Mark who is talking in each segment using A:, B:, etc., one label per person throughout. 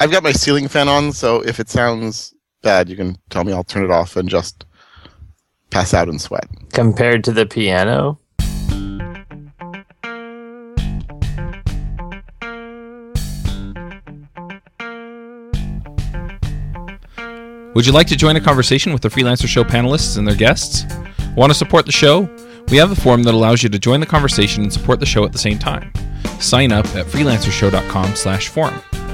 A: I've got my ceiling fan on, so if it sounds bad, you can tell me. I'll turn it off and just pass out and sweat.
B: Compared to the piano?
C: Would you like to join a conversation with the Freelancer Show panelists and their guests? Want to support the show? We have a form that allows you to join the conversation and support the show at the same time. Sign up at freelancershow.com/forum.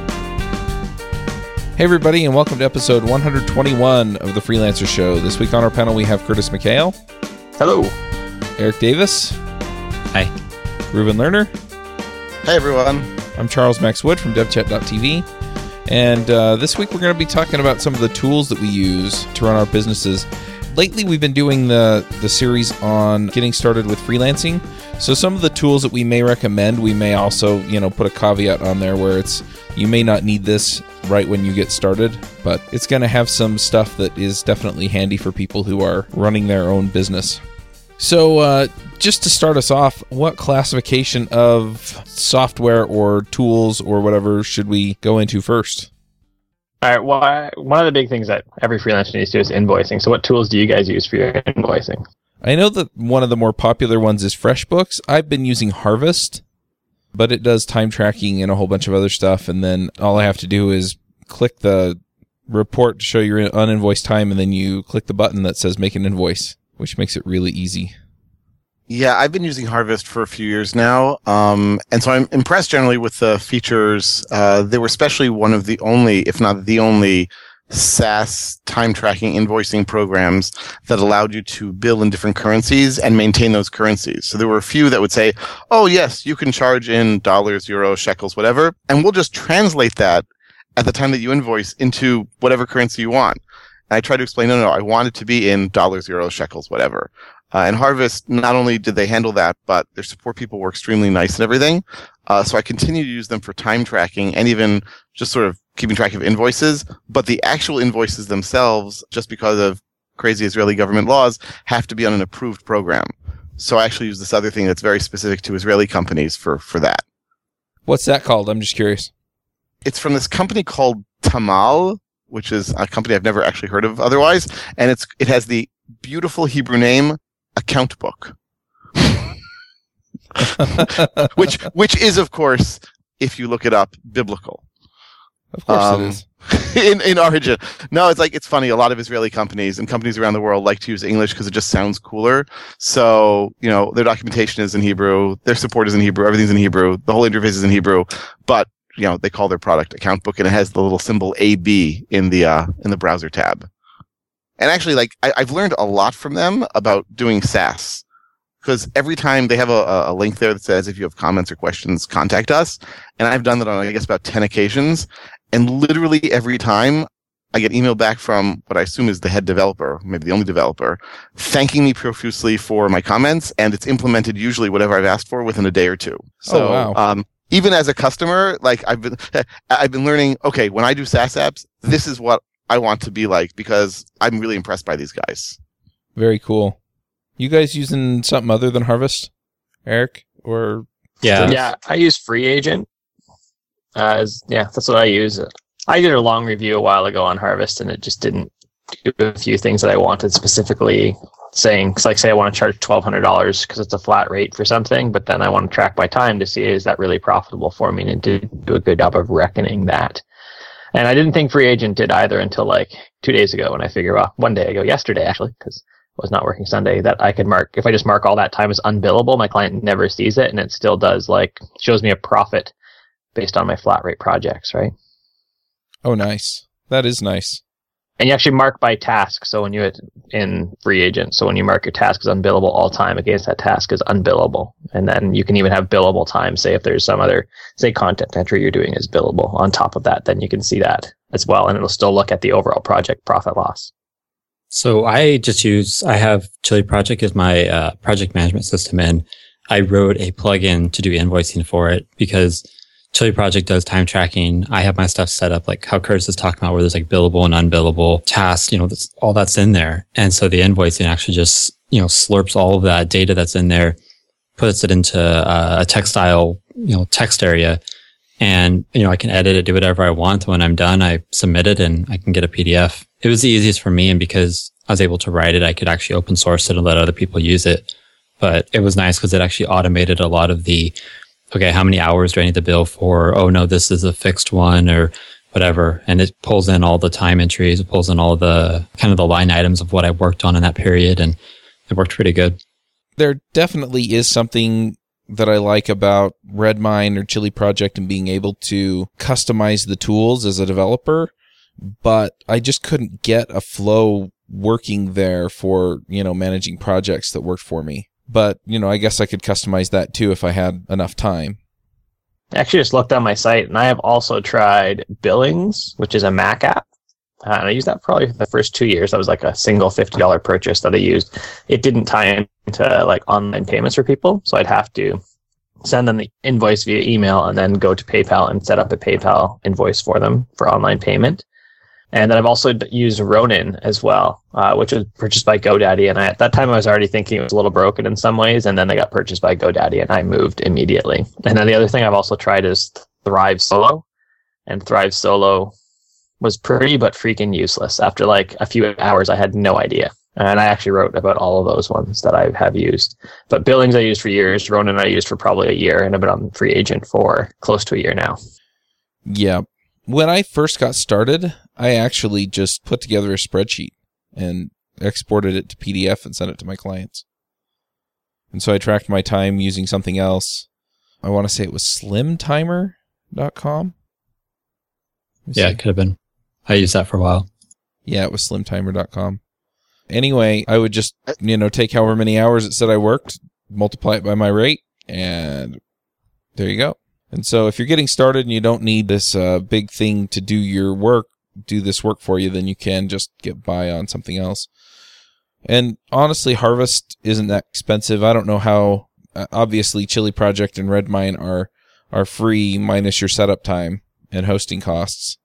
C: Hey everybody, and welcome to episode 121 of the Freelancer Show. This week on our panel we have Curtis McHale,
B: Hello.
C: Eric Davis,
D: Hi.
C: Reuven Lerner.
A: Hey everyone.
C: I'm Charles Max Wood from DevChat.tv, and uh, this week we're going to be talking about some of the tools that we use to run our businesses. Lately, we've been doing the the series on getting started with freelancing. So some of the tools that we may recommend, we may also you know put a caveat on there where it's you may not need this right when you get started, but it's going to have some stuff that is definitely handy for people who are running their own business. So, uh, just to start us off, what classification of software or tools or whatever should we go into first?
B: All right. Well, I, one of the big things that every freelancer needs to do is invoicing. So, what tools do you guys use for your invoicing?
C: I know that one of the more popular ones is FreshBooks. I've been using Harvest, but it does time tracking and a whole bunch of other stuff. And then all I have to do is click the report to show your uninvoiced time, and then you click the button that says make an invoice, which makes it really easy.
A: Yeah, I've been using Harvest for a few years now, um, and so I'm impressed generally with the features. Uh, they were especially one of the only, if not the only, SaaS time tracking invoicing programs that allowed you to bill in different currencies and maintain those currencies. So there were a few that would say, "Oh yes, you can charge in dollars, euros, shekels, whatever," and we'll just translate that at the time that you invoice into whatever currency you want. And I tried to explain, no, no, I want it to be in dollars, euros, shekels, whatever. Uh, and Harvest, not only did they handle that, but their support people were extremely nice and everything. Uh, so I continue to use them for time tracking and even just sort of keeping track of invoices. But the actual invoices themselves, just because of crazy Israeli government laws, have to be on an approved program. So I actually use this other thing that's very specific to Israeli companies for, for that.
C: What's that called? I'm just curious.
A: It's from this company called Tamal, which is a company I've never actually heard of otherwise. And it's, it has the beautiful Hebrew name account book. which which is of course, if you look it up, biblical.
C: Of course
A: Um,
C: it is.
A: in in origin. No, it's like it's funny. A lot of Israeli companies and companies around the world like to use English because it just sounds cooler. So you know their documentation is in Hebrew, their support is in Hebrew, everything's in Hebrew, the whole interface is in Hebrew. But you know they call their product account book, and it has the little symbol AB in the uh, in the browser tab. And actually, like I, I've learned a lot from them about doing SaaS because every time they have a, a- link there that says if you have comments or questions, contact us. And I've done that on I guess about ten occasions, and literally every time I get email back from what I assume is the head developer, maybe the only developer, thanking me profusely for my comments, and it's implemented usually whatever I've asked for within a day or two. So,
C: wow.
A: um, even as a customer, like I've been, I've been learning. Okay, when I do SaaS apps, this is what I want to be like because I'm really impressed by these guys.
C: Very cool. You guys using something other than Harvest, Eric? Or
D: Yeah.
B: Yeah, I use FreeAgent. Uh, as, yeah, that's what I use. I did a long review a while ago on Harvest, and it just didn't do a few things that I wanted specifically. Saying, 'cause like, say I want to charge twelve hundred dollars because it's a flat rate for something, but then I want to track my time to see is that really profitable for me, and it did do a good job of reckoning that. And I didn't think FreeAgent did either until like two days ago, when I figured, well, one day ago, yesterday actually, because I was not working Sunday, that I could mark if I just mark all that time as unbillable, my client never sees it, and it still does like shows me a profit based on my flat rate projects, right?
C: oh, nice. That is nice.
B: And you actually mark by task. So when you in FreeAgent, so when you mark your task as unbillable, all time against that task is unbillable. And then you can even have billable time. Say if there's some other, say content entry you're doing is billable on top of that, then you can see that as well. And it'll still look at the overall project profit loss.
D: So I just use, I have ChiliProject as my uh, project management system and I wrote a plugin to do invoicing for it because ChiliProject does time tracking. I have my stuff set up like how Curtis is talking about where there's like billable and unbillable tasks, you know, that's all that's in there. And so the invoicing actually just, you know, slurps all of that data that's in there, puts it into uh, a textile, you know, text area and you know I can edit it, do whatever I want. When I'm done, I submit it and I can get a PDF. It was the easiest for me, and because I was able to write it, I could actually open source it and let other people use it. But it was nice because it actually automated a lot of the okay, how many hours do I need to bill for? Oh no, this is a fixed one or whatever. And it pulls in all the time entries, it pulls in all the kind of the line items of what I worked on in that period. And it worked pretty good.
C: There definitely is something that I like about Redmine or ChiliProject and being able to customize the tools as a developer, but I just couldn't get a flow working there for, you know, managing projects that worked for me. But, you know, I guess I could customize that too if I had enough time.
B: I actually just looked on my site and I have also tried Billings, which is a Mac app. Uh, and I used that probably for the first two years. That was like a single $50 purchase that I used. It didn't tie into like online payments for people. So I'd have to send them the invoice via email and then go to PayPal and set up a PayPal invoice for them for online payment. And then I've also used Ronin as well, uh, which was purchased by GoDaddy. And I, at that time, I was already thinking it was a little broken in some ways. And then they got purchased by GoDaddy and I moved immediately. And then the other thing I've also tried is Thrive Solo. And Thrive Solo was pretty but freaking useless. After like a few hours, I had no idea. And I actually wrote about all of those ones that I have used. But Billings I used for years, Ronin I used for probably a year, and I've been on FreeAgent for close to a year now.
C: Yeah. When I first got started, I actually just put together a spreadsheet and exported it to PDF and sent it to my clients. And so I tracked my time using something else. I want to say it was slimtimer.com.
D: Yeah, it could have been. I used that for a while.
C: Yeah, it was slimtimer.com. Anyway, I would just, you know, take however many hours it said I worked, multiply it by my rate, and there you go. And so if you're getting started and you don't need this uh, big thing to do your work, do this work for you, then you can just get by on something else. And honestly, Harvest isn't that expensive. I don't know how. Uh, obviously, ChiliProject and Redmine are are free minus your setup time and hosting costs.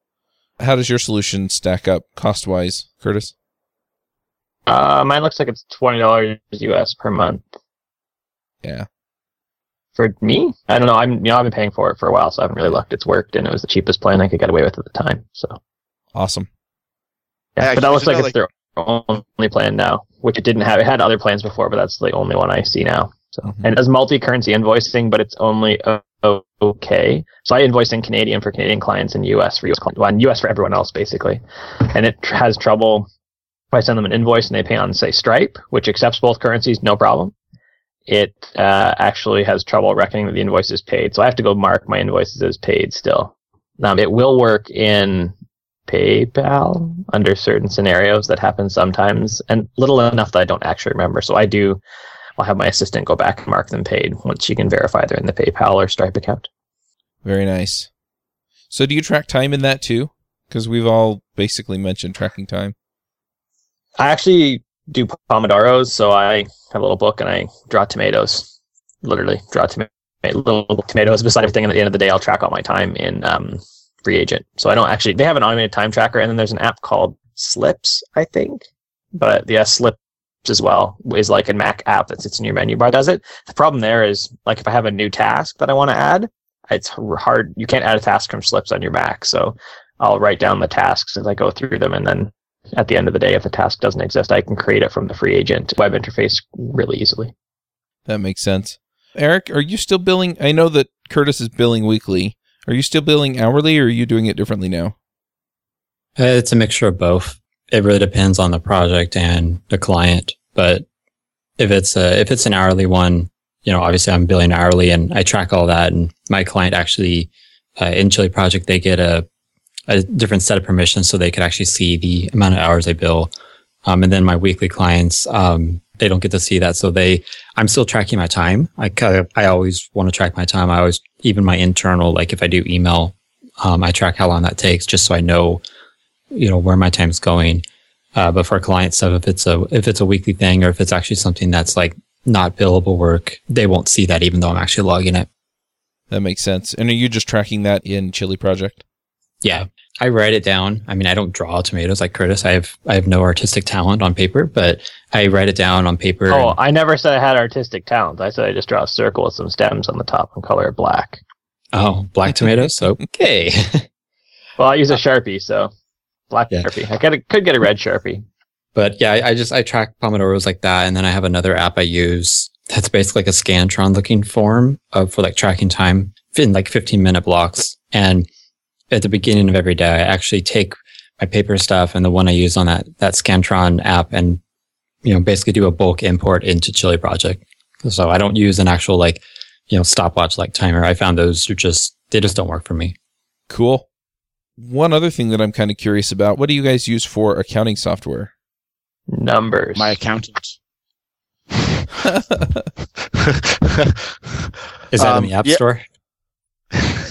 C: How does your solution stack up cost wise, Curtis?
B: Uh, mine looks like it's twenty dollars US per month.
C: Yeah.
B: For me, I don't know. I'm you know I've been paying for it for a while, so I haven't really looked. It's worked, and it was the cheapest plan I could get away with at the time. So
C: awesome.
B: Yeah, but that looks like it's like- their only plan now, which it didn't have. It had other plans before, but that's the only one I see now. So mm-hmm. and it does multi-currency invoicing, but it's only okay. So I invoice in Canadian for Canadian clients and US for US clients, well, and US for everyone else basically. And it has trouble I send them an invoice and they pay on say Stripe, which accepts both currencies, no problem. It uh, actually has trouble reckoning that the invoice is paid, so I have to go mark my invoices as paid still. Um, it will work in PayPal under certain scenarios that happen sometimes, and little enough that I don't actually remember. So I do. I'll have my assistant go back and mark them paid once she can verify they're in the PayPal or Stripe account.
C: Very nice. So do you track time in that too? Because we've all basically mentioned tracking time.
B: I actually do pomodoros, so I have a little book and I draw tomatoes. Literally draw tomato, little tomatoes beside everything. And at the end of the day, I'll track all my time in um, FreeAgent. So I don't actually. They have an automated time tracker, and then there's an app called Slips, I think. But yeah, Slips as well is like a Mac app that sits in your menu bar. Does it? The problem there is like if I have a new task that I want to add, it's hard. You can't add a task from Slips on your Mac, so I'll write down the tasks as I go through them, and then at the end of the day, if the task doesn't exist, I can create it from the FreeAgent web interface really easily.
C: That makes sense. Eric, are you still billing? I know that Curtis is billing weekly. Are you still billing hourly or are you doing it differently now?
D: Uh, it's a mixture of both. It really depends on the project and the client. But if it's a, if it's an hourly one, you know, obviously I'm billing hourly and I track all that. And my client actually, uh, in ChiliProject, they get a a different set of permissions so they could actually see the amount of hours I bill. Um, and then my weekly clients, um, they don't get to see that. So they, I'm still tracking my time. I, I always want to track my time. I always, even my internal, like if I do email, um, I track how long that takes just so I know, you know, where my time is going. Uh, but for client stuff, if it's a, if it's a weekly thing or if it's actually something that's like not billable work, they won't see that even though I'm actually logging it.
C: That makes sense. And are you just tracking that in ChiliProject?
D: Yeah. I write it down. I mean, I don't draw tomatoes like Curtis. I have I have no artistic talent on paper, but I write it down on paper.
B: Oh, and, I never said I had artistic talent. I said I just draw a circle with some stems on the top and color it black.
D: Oh, black tomatoes. Okay.
B: Well, I use a Sharpie, so black
D: Yeah.
B: Sharpie. I could, could get a red Sharpie.
D: But yeah, I, I just I track pomodoros like that, and then I have another app I use that's basically like a Scantron looking form of for like tracking time in like 15 minute blocks. And at the beginning of every day, I actually take my paper stuff and the one I use on that that Scantron app, and you know basically do a bulk import into ChiliProject. So I don't use an actual like you know stopwatch like timer. I found those are just they just don't work for me.
C: Cool. One other thing that I'm kind of curious about what do you guys use for accounting software?
B: Numbers.
A: My accountant.
D: Is that
A: Um,
D: in the App
A: yeah.
D: Store?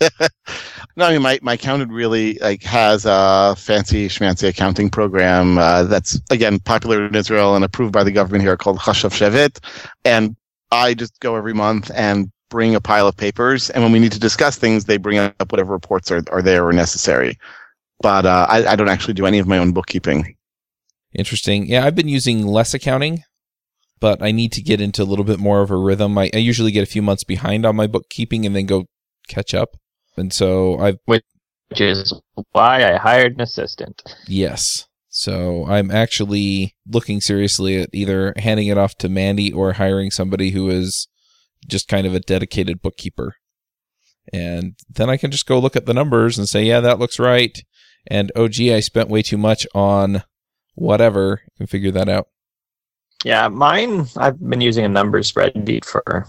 A: no, I mean my, my accountant really like has a fancy schmancy accounting program uh, that's again popular in Israel and approved by the government here called Hashavshevet, and I just go every month and bring a pile of papers, and when we need to discuss things, they bring up whatever reports are, are there or necessary. But uh, I, I don't actually do any of my own bookkeeping.
C: Interesting. Yeah, I've been using LessAccounting, but I need to get into a little bit more of a rhythm. I, I usually get a few months behind on my bookkeeping and then go catch up. And so I've
B: which is why I hired an assistant.
C: Yes. So I'm actually looking seriously at either handing it off to Mandy or hiring somebody who is just kind of a dedicated bookkeeper. And then I can just go look at the numbers and say, yeah, that looks right. And oh, gee, I spent way too much on whatever and figure that out.
B: Yeah, mine, I've been using a numbers spreadsheet for,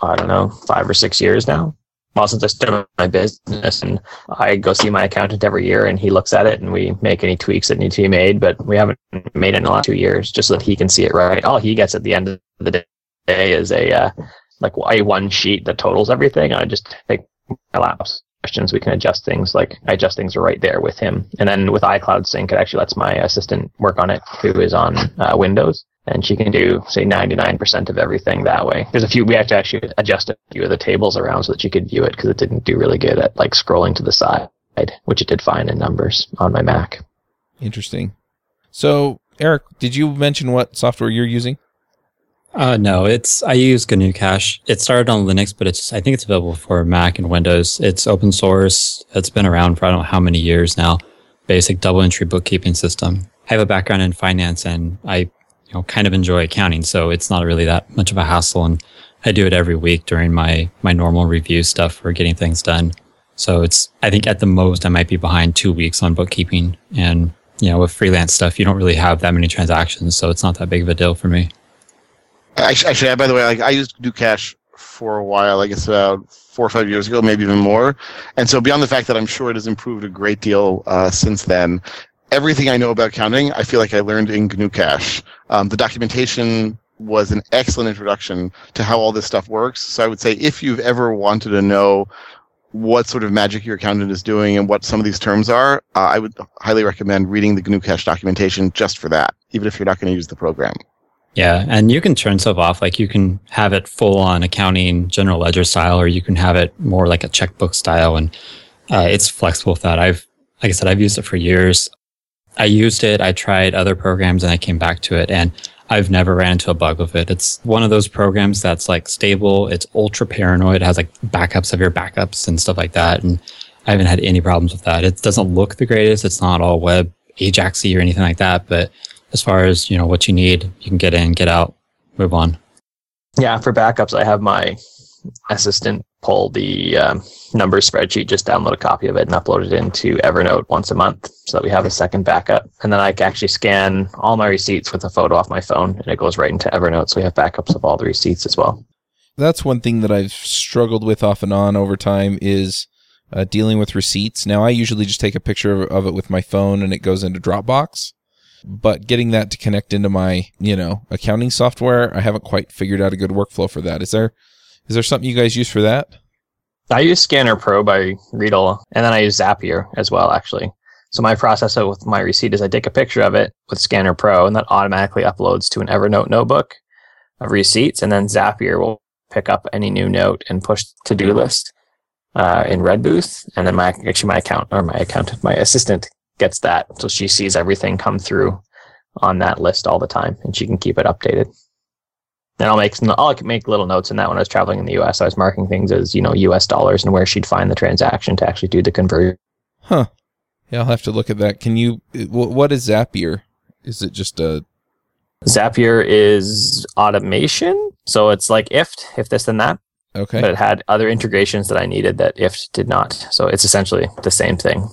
B: I don't know, five or six years now. Well, since I started my business, and I go see my accountant every year, and he looks at it, and we make any tweaks that need to be made. But we haven't made it in the last two years, just so that he can see it right. All he gets at the end of the day is a uh, like a one sheet that totals everything. I just take my lap's questions. We can adjust things. Like I adjust things right there with him, and then with iCloud Sync, it actually lets my assistant work on it, who is on uh, Windows and she can do say 99% of everything that way. There's a few we have to actually adjust a few of the tables around so that she could view it because it didn't do really good at like scrolling to the side, which it did fine in numbers on my Mac.
C: Interesting. So, Eric, did you mention what software you're using?
D: Uh, no, it's I use GnuCash. It started on Linux, but it's I think it's available for Mac and Windows. It's open source. It's been around for I don't know how many years now. Basic double entry bookkeeping system. I have a background in finance, and I you know kind of enjoy accounting, so it's not really that much of a hassle. And I do it every week during my my normal review stuff for getting things done. So it's I think at the most I might be behind two weeks on bookkeeping, and you know with freelance stuff you don't really have that many transactions, so it's not that big of a deal for me.
A: Actually, by the way, like I used to GnuCash for a while. I guess about four or five years ago, maybe even more. And so, beyond the fact that I'm sure it has improved a great deal uh, since then, everything I know about counting, I feel like I learned in GnuCash. Um, the documentation was an excellent introduction to how all this stuff works. So I would say if you've ever wanted to know what sort of magic your accountant is doing and what some of these terms are, uh, I would highly recommend reading the GnuCash documentation just for that, even if you're not going to use the program.
D: Yeah, and you can turn stuff off. Like you can have it full on accounting, general ledger style, or you can have it more like a checkbook style, and uh, it's flexible with that. I've, like I said, I've used it for years. I used it. I tried other programs, and I came back to it, and I've never ran into a bug with it. It's one of those programs that's like stable. It's ultra paranoid. It has like backups of your backups and stuff like that, and I haven't had any problems with that. It doesn't look the greatest. It's not all web Ajaxy or anything like that, but as far as you know what you need you can get in get out move on
B: Yeah, for backups, I have my assistant pull the um, numbers spreadsheet, just download a copy of it and upload it into Evernote once a month so that we have a second backup. And then I can actually scan all my receipts with a photo off my phone and it goes right into Evernote. So we have backups of all the receipts as well.
C: That's one thing that I've struggled with off and on over time is uh, dealing with receipts. Now, I usually just take a picture of, of it with my phone and it goes into Dropbox. But getting that to connect into my, you know, accounting software, I haven't quite figured out a good workflow for that. Is there, is there something you guys use for that?
B: I use Scanner Pro by Readdle, and then I use Zapier as well, actually. So my process with my receipt is I take a picture of it with Scanner Pro, and that automatically uploads to an Evernote notebook of receipts, and then Zapier will pick up any new note and push to do list uh, in Redbooth, and then my actually my account or my accountant, my assistant gets that, so she sees everything come through on that list all the time, and she can keep it updated. And I'll make some, I'll make little notes in that when I was traveling in the U.S. I was marking things as you know U.S. dollars and where she'd find the transaction to actually do the conversion.
C: Huh. Yeah, I'll have to look at that. Can you? What is Zapier? Is it just a?
B: Zapier is automation, so it's like IFTTT, if this then that,
C: Okay.
B: but it had other integrations that I needed that IFTTT did not. So it's essentially the same thing.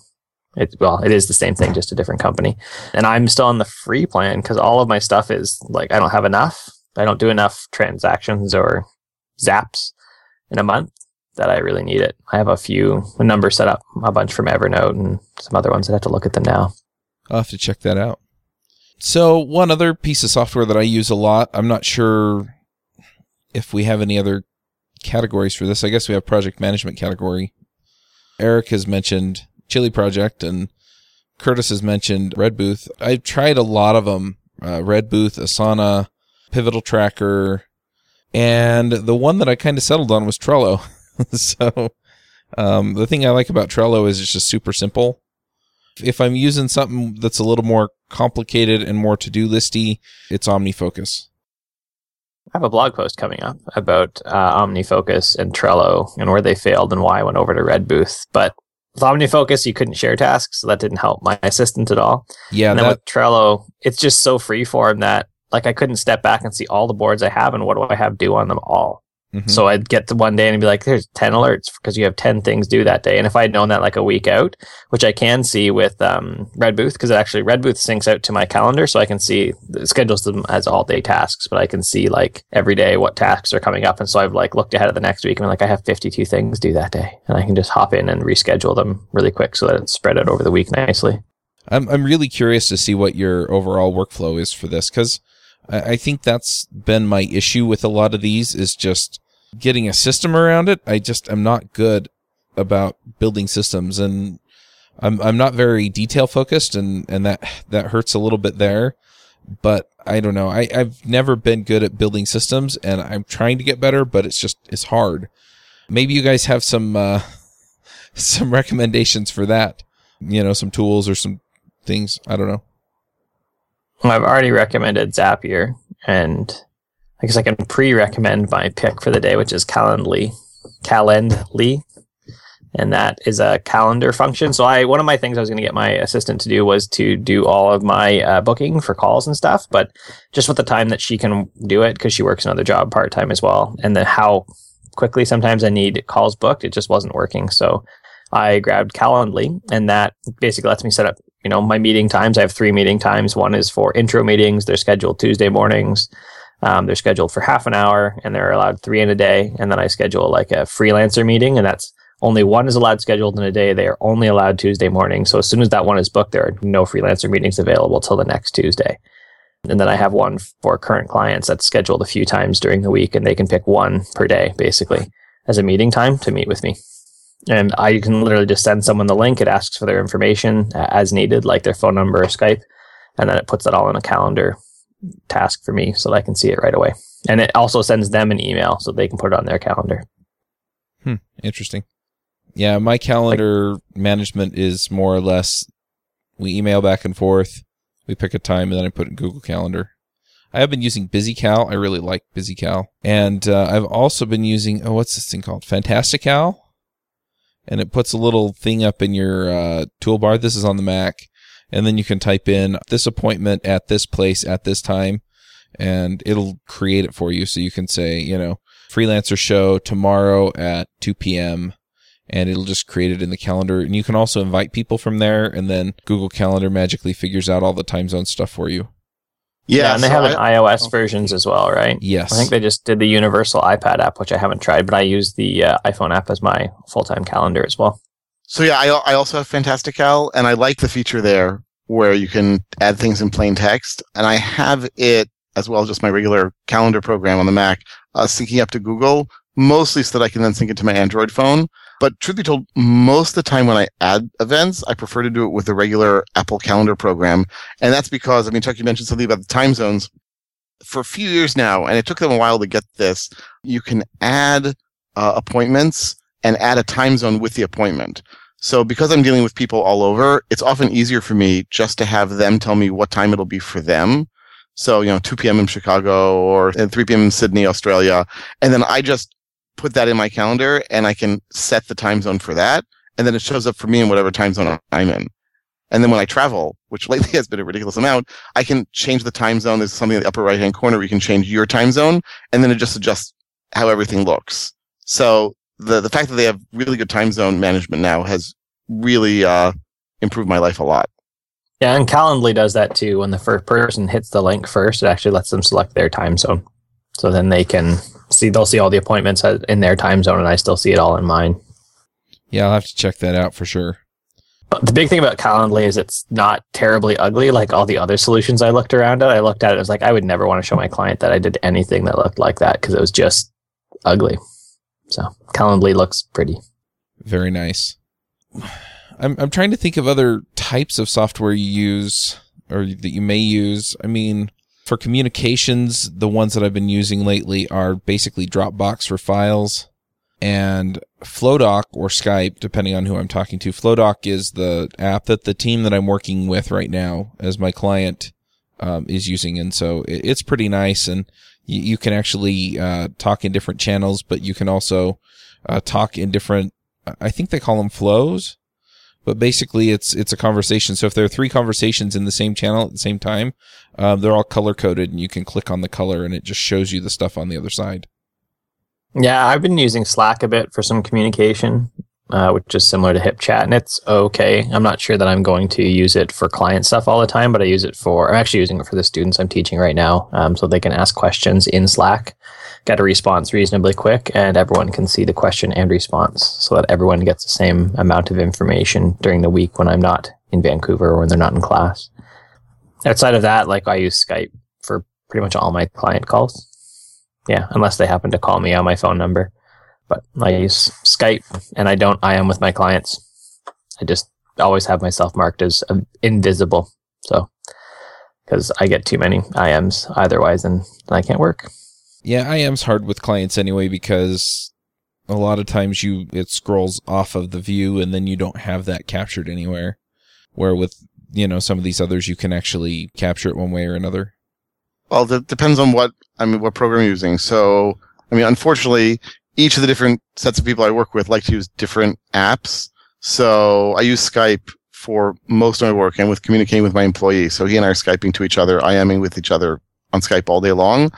B: It well, it is the same thing, just a different company. And I'm still on the free plan because all of my stuff is like I don't have enough. I don't do enough transactions or zaps in a month that I really need it. I have a few a number set up, a bunch from Evernote and some other ones that have to look at them now.
C: I'll have to check that out. So, one other piece of software that I use a lot, I'm not sure if we have any other categories for this. I guess we have project management category. Eric has mentioned ChiliProject and Curtis has mentioned Redbooth. I've tried a lot of them uh, Redbooth, Asana, Pivotal Tracker, and the one that I kind of settled on was Trello. so, um, the thing I like about Trello is it's just super simple if I'm using something that's a little more complicated and more to-do listy, it's OmniFocus.
B: I have a blog post coming up about uh, OmniFocus and Trello and where they failed and why I went over to Redbooth. But with OmniFocus, you couldn't share tasks, so that didn't help my assistant at all.
C: Yeah,
B: and then
C: that
B: with Trello, it's just so freeform that like I couldn't step back and see all the boards I have and what do I have due on them all.
C: mhm.
B: So I'd get to one day and be like, "There's ten alerts because you have ten things due that day." And if I'd known that like a week out, which I can see with um, Redbooth, because it actually Redbooth syncs out to my calendar, so I can see schedules them as all day tasks, but I can see like every day what tasks are coming up. And so I've like looked ahead of the next week and like, I have fifty two things due that day, and I can just hop in and reschedule them really quick so that it's spread out over the week nicely.
C: I'm I'm really curious to see what your overall workflow is for this because I, I think that's been my issue with a lot of these is just getting a system around it. I just am not good about building systems and I'm I'm not very detail focused and and that that hurts a little bit there. But I don't know. I I've never been good at building systems and I'm trying to get better, but it's just it's hard. Maybe you guys have some uh some recommendations for that. You know, some tools or some things. I don't know.
B: I've already recommended Zapier, and I guess I can pre-recommend my pick for the day, which is Calendly. Calendly, and that is a calendar function. So I one of my things I was going to get my assistant to do was to do all of my uh, booking for calls and stuff, but just with the time that she can do it because she works another job part time as well, and then how quickly sometimes I need calls booked, it just wasn't working. So I grabbed Calendly, and that basically lets me set up you know my meeting times i have three meeting times. One is for intro meetings. They're scheduled tuesday mornings. Um, they're scheduled for half an hour and they're allowed three in a day. And then i schedule like a freelancer meeting and that's only one is allowed scheduled in a day. They are only allowed tuesday morning. So as soon as that one is booked there are no freelancer meetings available till the next tuesday. And then i have one for current clients that's scheduled a few times during the week and they can pick one per day basically as a meeting time to meet with me and I can literally just send someone the link. It asks for their information as needed, like their phone number or Skype, and then it puts that all in a calendar task for me so that I can see it right away. And it also sends them an email so they can put it on their calendar.
C: Hmm, interesting. Yeah, my calendar management is more or less we email back and forth, we pick a time, and then I put it in Google Calendar. I have been using BusyCal. I really like BusyCal. And uh, I've also been using, oh, what's this thing called? Fantastical? And it puts a little thing up in your uh, toolbar. This is on the Mac. And then you can type in this appointment at this place at this time, and it'll create it for you. So you can say, you know, freelancer show tomorrow at 2 p.m. and it'll just create it in the calendar. And you can also invite people from there, and then Google Calendar magically figures out all the time zone stuff for you.
A: Yeah,
B: and they
A: so
B: have an
A: I-
B: iOS
A: oh.
B: versions as well, right?
C: Yes.
B: I think they just did the universal iPad app, which I haven't tried, but I use the uh, iPhone app as my full time calendar as well.
A: So yeah, I, I also have Fantastical, and I like the feature there where you can add things in plain text. And I have it as well as just my regular calendar program on the Mac, uh, syncing up to Google, mostly so that I can then sync it to my Android phone. But truth be told, most of the time when I add events, I prefer to do it with the regular Apple Calendar program, and that's because I mean, Chuck, you mentioned something about the time zones. For a few years now, and it took them a while to get this, you can add uh, appointments and add a time zone with the appointment. So because I'm dealing with people all over, it's often easier for me just to have them tell me what time it'll be for them. So, you know, 2 p.m. in Chicago or 3 p.m. in Sydney, Australia. And then I just put that in my calendar and I can set the time zone for that. And then it shows up for me in whatever time zone I'm in. And then when I travel, which lately has been a ridiculous amount, I can change the time zone. There's something in the upper right hand corner where you can change your time zone and then it just adjusts how everything looks. So the, the fact that they have really good time zone management now has really, uh, improved my life a lot.
B: Yeah, and Calendly does that too. When the first person hits the link first, it actually lets them select their time zone. So then they can see, they'll see all the appointments in their time zone and I still see it all in mine.
C: Yeah, I'll have to check that out for sure.
B: But the big thing about Calendly is it's not terribly ugly like all the other solutions I looked around at. I looked at it, I was like, I would never want to show my client that I did anything that looked like that because it was just ugly. So Calendly looks pretty.
C: Very nice. I'm I'm trying to think of other types of software you use or that you may use. I mean, for communications, the ones that I've been using lately are basically Dropbox for files and Flowdock or Skype, depending on who I'm talking to. Flowdock is the app that the team that I'm working with right now as my client um, is using, and so it, it's pretty nice. And you, you can actually uh, talk in different channels, but you can also uh, talk in different. I think they call them flows, but basically it's it's a conversation. So if there are three conversations in the same channel at the same time, um, they're all color coded, and you can click on the color, and it just shows you the stuff on the other side.
B: Yeah, I've been using Slack a bit for some communication, uh, which is similar to HipChat, and it's okay. I'm not sure that I'm going to use it for client stuff all the time, but I use it for. I'm actually using it for the students I'm teaching right now, um, so they can ask questions in Slack, get a response reasonably quick, and everyone can see the question and response, so that everyone gets the same amount of information during the week when I'm not in Vancouver or when they're not in class. Outside of that, like I use Skype for pretty much all my client calls yeah, unless they happen to call me on my phone number. But I use Skype and I don't IM with my clients. I just always have myself marked as uh, invisible. So, because I get too many IMs otherwise and I can't work.
C: Yeah, IM's hard with clients anyway because a lot of times you it scrolls off of the view and then you don't have that captured anywhere. Where with you know some of these others you can actually capture it one way or another.
A: Well, it depends on what I mean, what program you're using. So, I mean, unfortunately, each of the different sets of people I work with like to use different apps. So I use Skype for most of my work and with communicating with my employees. So he and I are Skyping to each other, I IMing with each other on Skype all day long.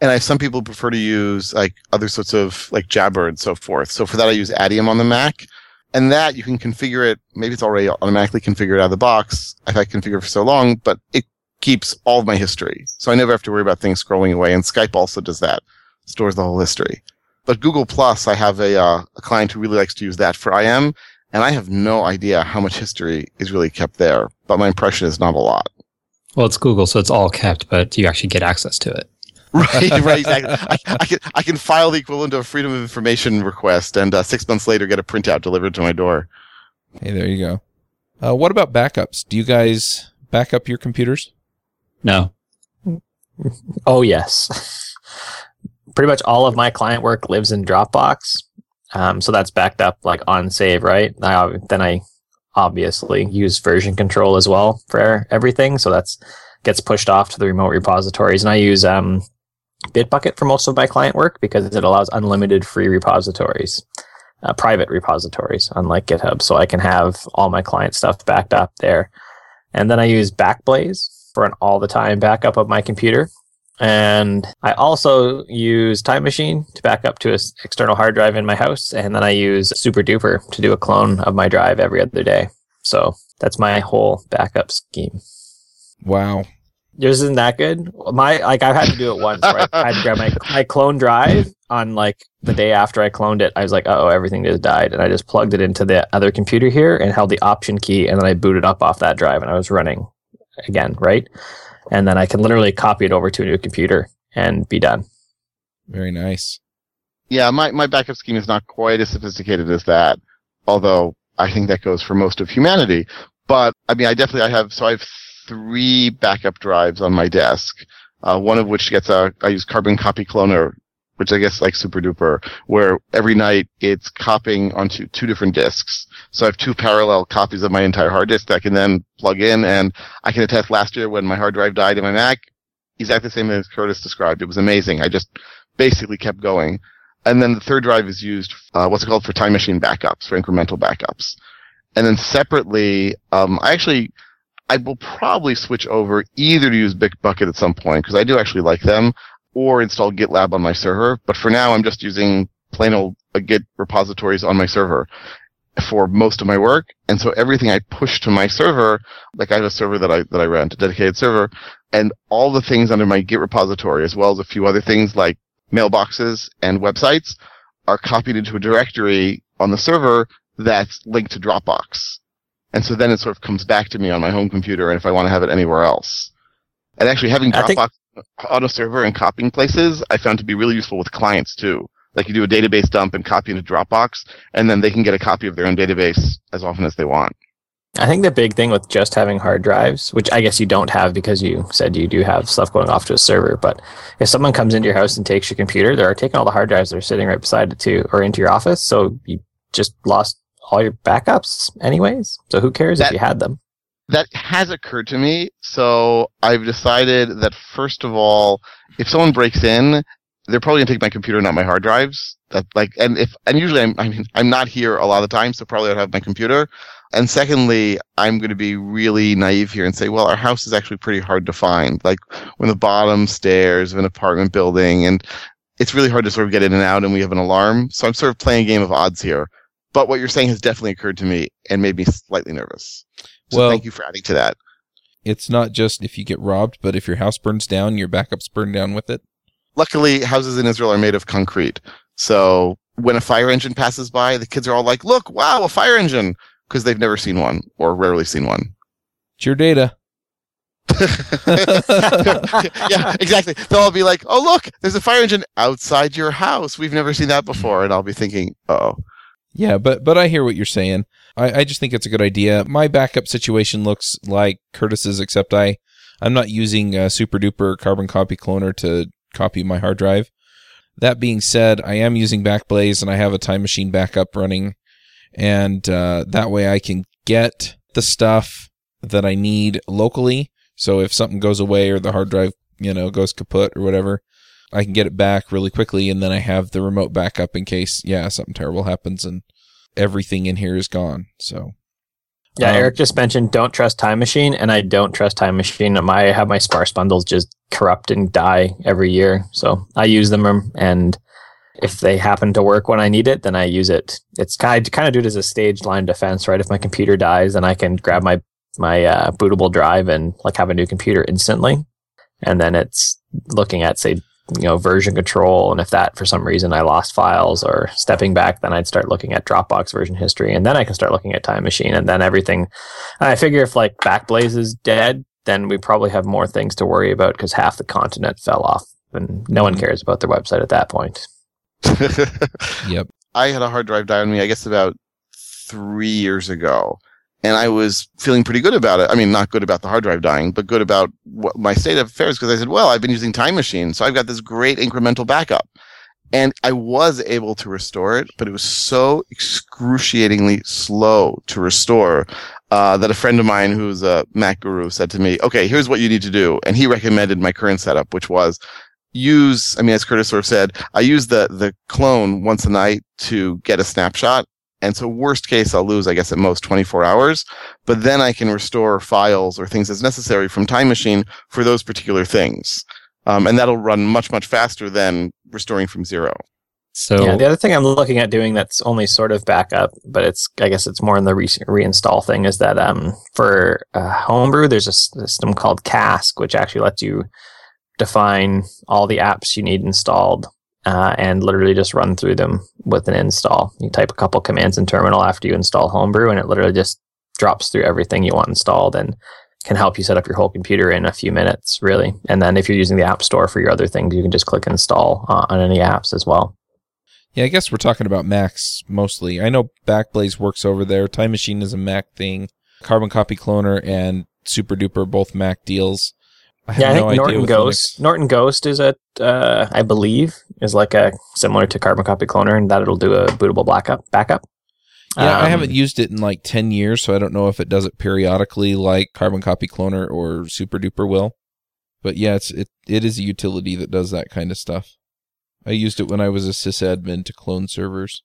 A: And I some people prefer to use like other sorts of like Jabber and so forth. So for that, I use Adium on the Mac. And that you can configure it. Maybe it's already automatically configured out of the box. I've had configured for so long, but it keeps all of my history. So I never have to worry about things scrolling away. And Skype also does that, stores the whole history. But Google Plus, I have a, uh, a client who really likes to use that for IM, and I have no idea how much history is really kept there. But my impression is not a lot.
D: Well, it's Google, so it's all kept, but you actually get access to it.
A: right, right, exactly. I, I, can I can file the equivalent of a Freedom of Information request, and uh, six months later get a printout delivered to my door.
C: Hey, there you go. Uh, what about backups? Do you guys back up your computers?
D: No.
B: Oh yes. Pretty much all of my client work lives in Dropbox. Um, so that's backed up like on save, right? I, then I obviously use version control as well for everything. So that's gets pushed off to the remote repositories. And I use um, Bitbucket for most of my client work because it allows unlimited free repositories, uh, private repositories, unlike GitHub. So I can have all my client stuff backed up there. And then I use Backblaze for an all the time backup of my computer. And I also use Time Machine to back up to an external hard drive in my house. And then I use SuperDuper to do a clone of my drive every other day. So that's my whole backup scheme.
C: Wow.
B: Yours isn't that good? My like I've had to do it once. Right? I had to grab my my clone drive on like the day after I cloned it. I was like, oh, everything just died, and I just plugged it into the other computer here and held the Option key, and then I booted up off that drive, and I was running again, right? And then I can literally copy it over to a new computer and be done.
C: Very nice.
A: Yeah, my, my backup scheme is not quite as sophisticated as that, although I think that goes for most of humanity. But I mean, I definitely, I have, so I have three backup drives on my desk. Uh, one of which gets a, I use Carbon Copy Cloner which I guess like super duper, where every night it's copying onto two different disks. So I have two parallel copies of my entire hard disk that I can then plug in and I can attest last year when my hard drive died in my Mac, exactly the same as Curtis described. It was amazing. I just basically kept going. And then the third drive is used, uh, what's it called, for time machine backups, for incremental backups. And then separately, um, I actually, I will probably switch over either to use Bitbucket at some point, because I do actually like them, or install GitLab on my server. But for now, I'm just using plain old uh, Git repositories on my server for most of my work. And so everything I push to my server, like I have a server that I, that I rent, a dedicated server, and all the things under my Git repository, as well as a few other things like mailboxes and websites are copied into a directory on the server that's linked to Dropbox. And so then it sort of comes back to me on my home computer and if I want to have it anywhere else. And actually having
B: think-
A: Dropbox on a server and copying places, I found to be really useful with clients too. Like you do a database dump and copy into Dropbox, and then they can get a copy of their own database as often as they want.
B: I think the big thing with just having hard drives, which I guess you don't have because you said you do have stuff going off to a server, but if someone comes into your house and takes your computer, they're taking all the hard drives that are sitting right beside it too, or into your office. So you just lost all your backups anyways. So who cares if you had them?
A: that has occurred to me. So I've decided that first of all, if someone breaks in, they're probably gonna take my computer, not my hard drives. That like, and if and usually I'm I mean I'm not here a lot of the time, so probably I'd have my computer. And secondly, I'm going to be really naive here and say, well, our house is actually pretty hard to find. Like when the bottom stairs of an apartment building, and it's really hard to sort of get in and out, and we have an alarm. So I'm sort of playing a game of odds here. But what you're saying has definitely occurred to me and made me slightly nervous. So
C: Well-
A: thank you for adding to that.
C: It's not just if you get robbed, but if your house burns down, your backups burn down with it.
A: luckily houses in Israel are made of concrete. So when a fire engine passes by, the kids are all like, look, wow, a fire engine. Because they've never seen one or rarely seen one.
C: It's your data.
A: yeah, exactly. They'll all be like, oh, look, there's a fire engine outside your house. We've never seen that before. And I'll be thinking, oh,
C: Yeah, but but I hear what you're saying. I, I just think it's a good idea. My backup situation looks like Curtis's, except I I'm not using a super duper carbon copy cloner to copy my hard drive. That being said, I am using Backblaze and I have a time machine backup running, and uh, that way I can get the stuff that I need locally. So if something goes away or the hard drive you know goes kaput or whatever, I can get it back really quickly, and then I have the remote backup in case yeah something terrible happens and everything in here is gone. So
B: Yeah,
C: Um,
B: Eric just mentioned don't trust Time Machine, and I don't trust Time Machine. My I have my sparse bundles just corrupt and die every year, so I use them, um, and if they happen to work when I need it, then I use it. It's kind kind of do it as a staged line defense, right? If my computer dies, then I can grab my my uh, bootable drive and like have a new computer instantly, and then it's looking at say you know version control. And if that for some reason i lost files or stepping back then i'd start looking at dropbox version history. And then i can start looking at time machine. And then everything i figure if like backblaze is dead then we probably have more things to worry about because half the continent fell off and no one mm-hmm. cares about their website at that point.
C: Yep.
A: I had a hard drive die on me, I guess about three years ago. And I was feeling pretty good about it. I mean, not good about the hard drive dying, but good about what my state of affairs because I said, well, I've been using Time Machine. So I've got this great incremental backup. And I was able to restore it, but it was so excruciatingly slow to restore uh, that a friend of mine who's a Mac guru said to me, okay, here's what you need to do. And he recommended my current setup, which was use, I mean, as Curtis sort of said, I use the, the clone once a night to get a snapshot. And so worst case, I'll lose, I guess, at most 24 hours, but then I can restore files or things as necessary from Time Machine for those particular things. Um, and that'll run much, much faster than restoring from zero.
D: So
B: yeah the other thing i'm looking at doing that's only sort of backup but it's i guess it's more in the re- reinstall thing is that um for uh, homebrew there's a system called cask which actually lets you define all the apps you need installed uh, and literally just run through them with an install. You type a couple commands in terminal after you install Homebrew, and it literally just drops through everything you want installed and can help you set up your whole computer in a few minutes, really. And then if you're using the App Store for your other things, you can just click install uh, on any apps as well.
C: Yeah, I guess we're talking about Macs mostly. I know Backblaze works over there. Time Machine is a Mac thing. Carbon Copy Cloner and Super Duper both Mac deals. I have
B: Yeah, I think
C: idea
B: Norton Ghost.
C: Linux.
B: Norton Ghost is a, uh, I believe, is like a similar to Carbon Copy Cloner, and that it'll do a bootable backup. Backup.
C: Yeah, I
B: Um,
C: haven't used it in like 10 years, so I don't know if it does it periodically like Carbon Copy Cloner or Super Duper will. But yeah, it's it it is a utility that does that kind of stuff. I used it when I was a sysadmin to clone servers.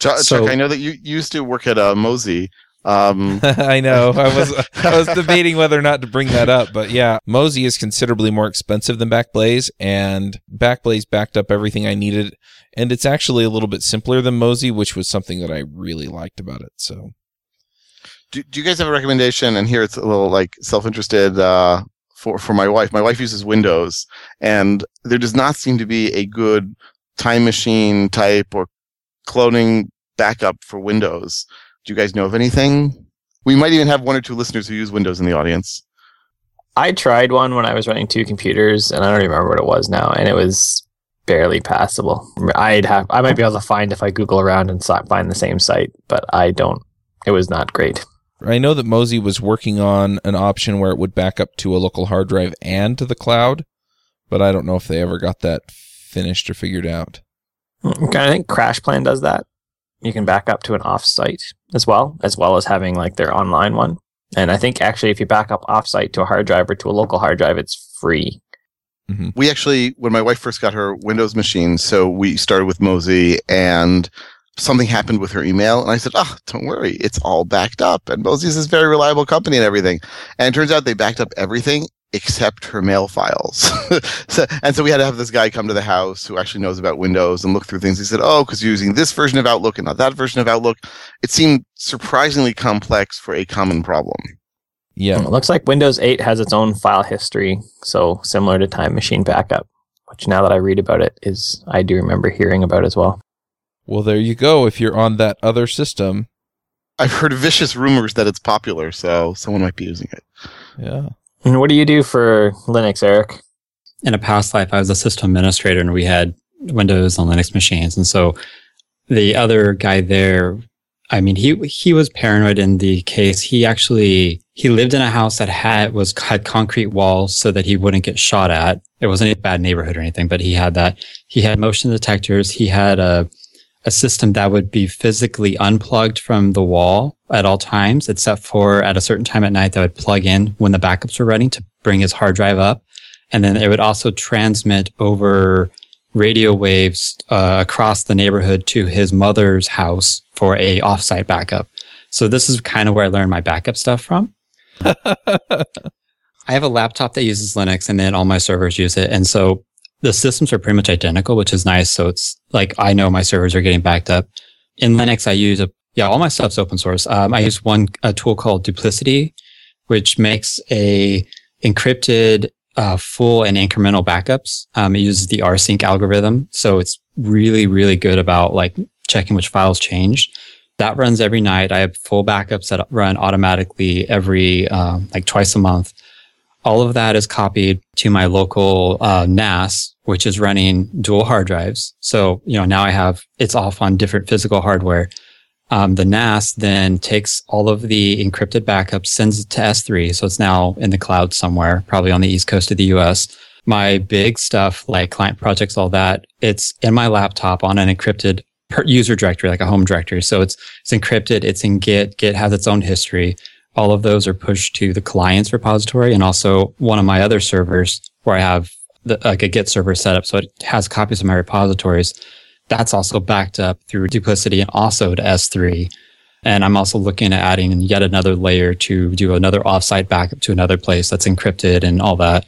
A: Chuck,
D: So-
A: Chuck, I know that you used to work at uh, Mozy. Um,
C: I know. I was I was debating whether or not to bring that up, but yeah, Mozy is considerably more expensive than Backblaze, and Backblaze backed up everything I needed, and it's actually a little bit simpler than Mozy, which was something that I really liked about it. So
A: do, do you guys have a recommendation? And here it's a little like self-interested uh, for for my wife. My wife uses Windows, and there does not seem to be a good time machine type or cloning backup for Windows. Do you guys know of anything? We might even have one or two listeners who use Windows in the audience.
B: I tried one when I was running two computers, and I don't remember what it was now, and it was barely passable. I'd have, I might be able to find if I Google around and so- find the same site, but I don't. It was not great.
C: I know that Mozy was working on an option where it would back up to a local hard drive and to the cloud, but I don't know if they ever got that finished or figured out.
B: Hmm, okay, I think CrashPlan does that. You can back up to an offsite as well, as well as having like their online one. And I think actually, if you back up offsite to a hard drive or to a local hard drive, it's free. Mm-hmm.
A: we actually when my wife first got her windows machine so we started with Mozy and something happened with her email and i said oh don't worry it's all backed up and Mozy's is this very reliable company and everything and it turns out they backed up everything except her mail files so, and so we had to have this guy come to the house who actually knows about windows and look through things he said oh because you're using this version of outlook and not that version of outlook it seemed surprisingly complex for a common problem
C: Yeah.
B: It looks like Windows 8 has its own file history, so similar to Time Machine Backup, which now that I read about it is I do remember hearing about as well.
C: Well, there you go. If you're on that other system,
A: i've heard vicious rumors that it's popular so someone might be using it
C: yeah.
B: And what do you do for Linux, Eric?
D: in a past life, I was a system administrator and we had Windows on Linux machines. And so the other guy there, I mean, he, he was paranoid in the case. He actually, he lived in a house that had, was, had concrete walls so that he wouldn't get shot at. It wasn't a bad neighborhood or anything, but he had that. He had motion detectors. He had a, a system that would be physically unplugged from the wall at all times, except for at a certain time at night that would plug in when the backups were running to bring his hard drive up and then it would also transmit over radio waves uh, across the neighborhood to his mother's house for a offsite backup. So this is kind of where I learned my backup stuff from. I have a laptop that uses Linux and then all my servers use it. And so the systems are pretty much identical, which is nice. So it's like I know my servers are getting backed up. In Linux, I use a, yeah, all my stuff's open source. Um, I use one, a tool called Duplicity, which makes a encrypted uh, full and incremental backups. Um, it uses the rsync algorithm, so it's really, really good about like checking which files changed. That runs every night. I have full backups that run automatically every um, like twice a month. All of that is copied to my local uh, NAS, which is running dual hard drives. So you know now I have it's off on different physical hardware. Um, the NAS then takes all of the encrypted backups, sends it to S3. So it's now in the cloud somewhere, probably on the east coast of the US. My big stuff like client projects, all that, it's in my laptop on an encrypted user directory, like a home directory. So it's, it's encrypted. It's in Git. Git has its own history. All of those are pushed to the client's repository and also one of my other servers where I have the, like a Git server set up. So it has copies of my repositories that's also backed up through duplicity and also to S3. And I'm also looking at adding yet another layer to do another offsite backup to another place that's encrypted and all that.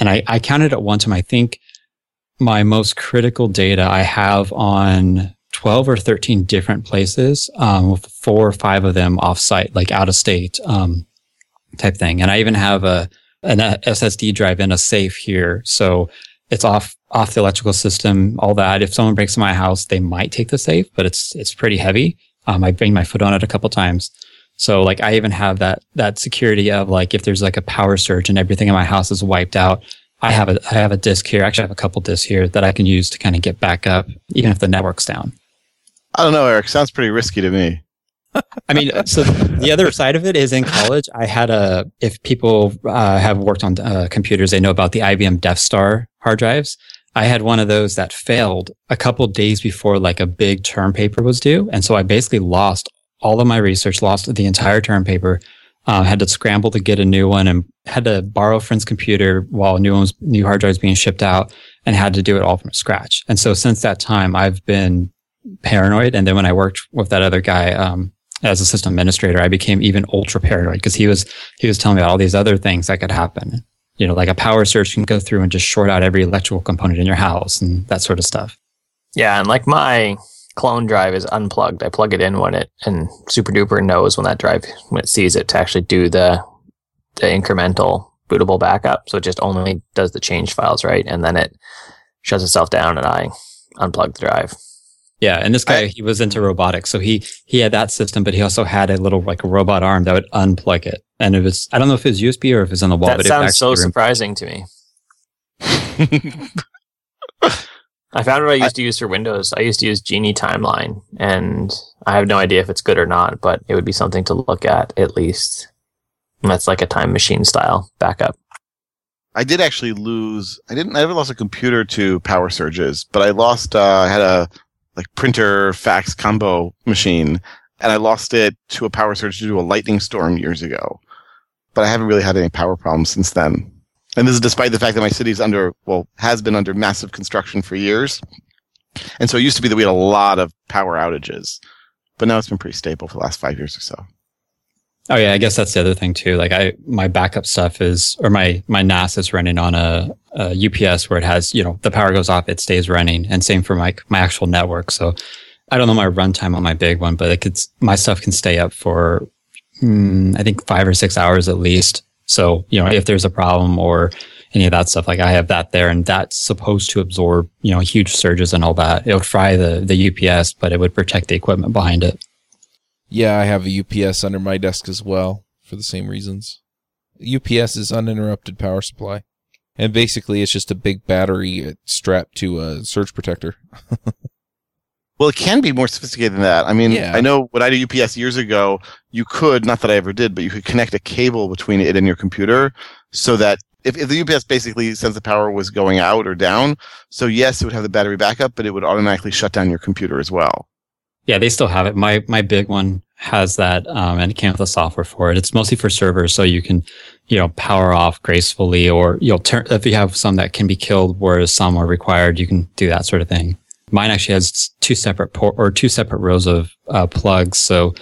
D: And I, I counted at one time, I think my most critical data I have on 12 or 13 different places, um, with four or five of them offsite, like out of state, um, type thing. And I even have a, an SSD drive in a safe here. So it's off off the electrical system, all that. If someone breaks my house, they might take the safe, but it's it's pretty heavy. Um, I banged my foot on it a couple times. So like I even have that that security of like if there's like a power surge and everything in my house is wiped out, I have a I have a disk here. Actually, I have a couple disks here that I can use to kind of get back up, even if the network's down.
A: I don't know, Eric. Sounds pretty risky to me.
D: I mean, so the other side of it is in college, I had a, if people uh, have worked on uh, computers, they know about the IBM Death Star hard drives. I had one of those that failed a couple days before like a big term paper was due. And so I basically lost all of my research, lost the entire term paper. Uh, had to scramble to get a new one and had to borrow a friend's computer while new ones, new hard drives being shipped out and had to do it all from scratch. And so since that time, I've been paranoid. And then when I worked with that other guy, um, as a system administrator, I became even ultra paranoid because he was, he was telling me about all these other things that could happen. You know, like a power surge can go through and just short out every electrical component in your house and that sort of stuff.
B: Yeah, and like my clone drive is unplugged. I plug it in when it and Super Duper knows when that drive when it sees it to actually do the the incremental bootable backup. So it just only does the change files, right? And then it shuts itself down and I unplug the drive.
D: Yeah, and this guy
A: I-
D: he was into robotics, so he he had that system, but he also had a little like a robot arm that would unplug it, and it was I don't know if it was USB or if it was on the wall,
B: that
D: but it
B: sounds so
D: actually
B: surprising to me. I found what I used to use for Windows. I used to use Genie Timeline, and I have no idea if it's good or not, but it would be something to look at at least. And that's like a time machine style backup.
A: I did actually lose. I didn't. I never lost a computer to power surges, but I lost. Uh, I had a like printer fax combo machine, and I lost it to a power surge due to a lightning storm years ago. But I haven't really had any power problems since then. And this is despite the fact that my city's under, well, has been under massive construction for years. And so it used to be that we had a lot of power outages, but now it's been pretty stable for the last five years or so.
D: Oh yeah, I guess that's the other thing too. Like I, my backup stuff is, or my my NAS is running on a, a UPS where it has, you know, the power goes off, it stays running, and same for my my actual network. So I don't know my runtime on my big one, but it could my stuff can stay up for, mm, I think five or six hours at least. So you know, if there's a problem or any of that stuff, like I have that there, and that's supposed to absorb, you know, huge surges and all that. It would fry the the UPS, but it would protect the equipment behind it.
C: Yeah, I have a UPS under my desk as well for the same reasons. UPS is uninterrupted power supply. And basically, it's just a big battery strapped to a surge protector.
A: Well, it can be more sophisticated than that. I mean,
C: Yeah.
A: I know when I did UPS years ago, you could, not that I ever did, but you could connect a cable between it and your computer so that if, if the UPS basically since the power was going out or down, so yes, it would have the battery backup, but it would automatically shut down your computer as well.
D: Yeah, they still have it. My my big one has that, um, and it came with the software for it. It's mostly for servers, so you can, you know, power off gracefully, or you'll turn if you have some that can be killed, whereas some are required. You can do that sort of thing. Mine actually has two separate port or two separate rows of uh, plugs, so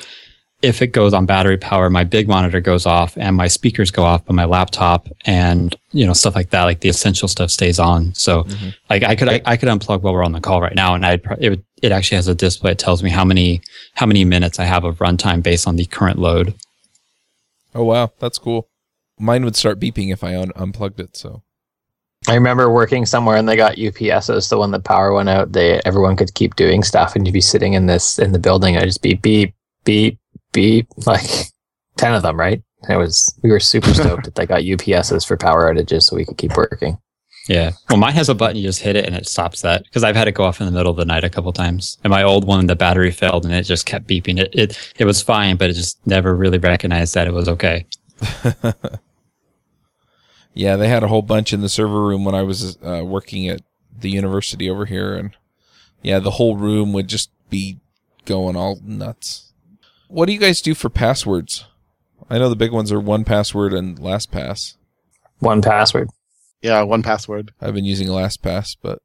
D: if it goes on battery power, my big monitor goes off and my speakers go off, but my laptop and you know stuff like that, like the essential stuff, stays on. So,
C: Mhm.
D: like I could I, I could unplug while we're on the call right now, and I it would, it actually has a display. It tells me how many how many minutes I have of runtime based on the current load.
C: Oh wow, that's cool. Mine would start beeping if I un- unplugged it. So
B: I remember working somewhere and they got UPSs. So when the power went out, they everyone could keep doing stuff, and you'd be sitting in this in the building, and it'd just be beep beep beep, like ten of them, right? It was we were super stoked that they got UPSs for power outages, so we could keep working.
D: Yeah. Well, mine has a button. You just hit it and it stops that because I've had it go off in the middle of the night a couple times. And my old one, the battery failed and it just kept beeping. It it it was fine, but it just never really recognized that it was okay.
C: yeah, they had a whole bunch in the server room when I was uh, working at the university over here, and yeah, the whole room would just be going all nuts. What do you guys do for passwords? I know the big ones are 1Password and LastPass.
B: 1Password.
A: Yeah, 1Password.
C: I've been using LastPass, but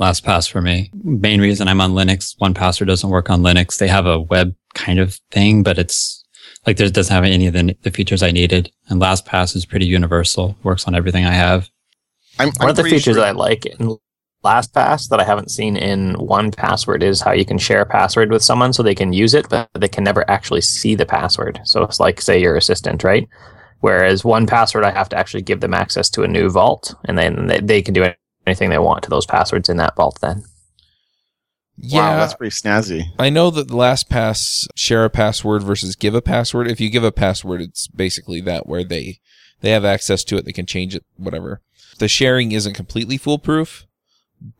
D: LastPass for me. Main reason I'm on Linux. 1Password doesn't work on Linux. They have a web kind of thing, but it's like there doesn't have any of the, the features I needed. And LastPass is pretty universal. Works on everything I have.
A: I'm,
B: One
A: I'm
B: of the features
A: sure-
B: that I like in LastPass that I haven't seen in 1Password is how you can share a password with someone so they can use it, but they can never actually see the password. So it's like, say, your assistant, right? Whereas 1Password, I have to actually give them access to a new vault, and then they, they can do anything they want to those passwords in that vault. Then
C: yeah,
A: Wow, that's pretty snazzy.
C: I know that the LastPass share a password versus give a password. If you give a password, it's basically that where they they have access to it, they can change it, whatever. The sharing isn't completely foolproof,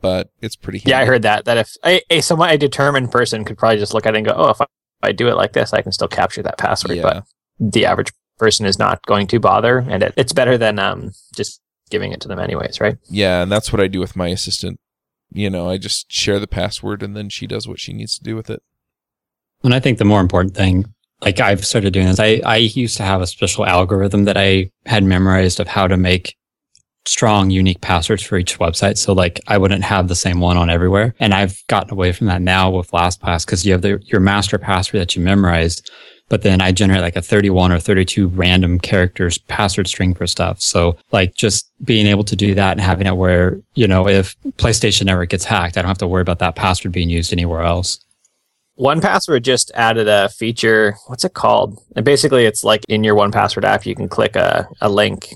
C: but it's pretty. Handy.
B: yeah, I heard that that if a, a someone a determined person could probably just look at it and go, oh, if I, if I do it like this, I can still capture that password.
C: Yeah.
B: But the average person is not going to bother, and it, it's better than um just giving it to them anyways, right?
C: Yeah, and that's what I do with my assistant. You know, I just share the password and then she does what she needs to do with it.
D: And I think the more important thing like I've started doing this. I, I used to have a special algorithm that I had memorized of how to make strong, unique passwords for each website. So like I wouldn't have the same one on everywhere. And I've gotten away from that now with LastPass because you have the, your master password that you memorized, but then I generate like a 31 or 32 random characters password string for stuff. So like just being able to do that and having it where, you know, if PlayStation ever gets hacked, I don't have to worry about that password being used anywhere else.
B: 1Password just added a feature. What's it called? And basically, it's like in your 1Password app, you can click a, a link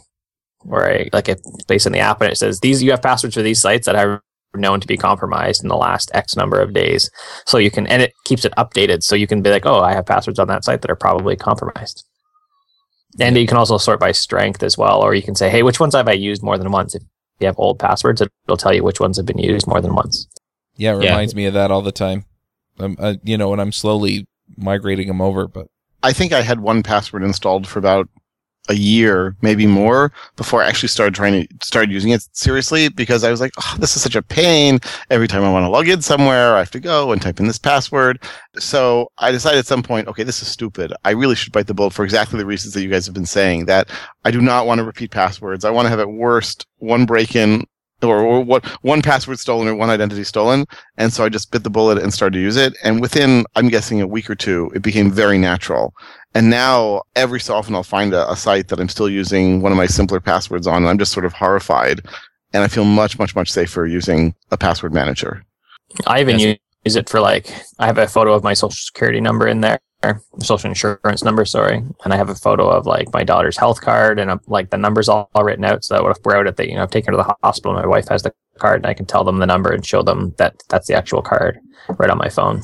B: or a, like a based on the app, and it says these you have passwords for these sites that are known to be compromised in the last X number of days. So you can, and it keeps it updated, so you can be like, oh, I have passwords on that site that are probably compromised. And you can also sort by strength as well, or you can say, hey, which ones have I used more than once? If you have old passwords, it'll tell you which ones have been used more than once.
C: Yeah, it
D: Yeah.
C: reminds me of that all the time. Um, uh, you know, when I'm slowly migrating them over, but
A: I think I had 1Password installed for about a year, maybe more, before I actually started trying to start using it seriously because I was like, oh, this is such a pain. Every time I want to log in somewhere, I have to go and type in this password. So I decided at some point, okay, this is stupid. I really should bite the bullet for exactly the reasons that you guys have been saying that I do not want to repeat passwords. I want to have at worst one break in or, or what one password stolen or one identity stolen. And so I just bit the bullet and started to use it. And within, I'm guessing a week or two, it became very natural. And now every so often I'll find a, a site that I'm still using one of my simpler passwords on, and I'm just sort of horrified. And I feel much, much, much safer using a password manager.
B: I even use it for like I have a photo of my social security number in there, social insurance number, sorry, and I have a photo of like my daughter's health card and uh, like the numbers all, all written out. So that if we're out at the, you know, I've taken her to the hospital, my wife has the card, and I can tell them the number and show them that that's the actual card right on my phone.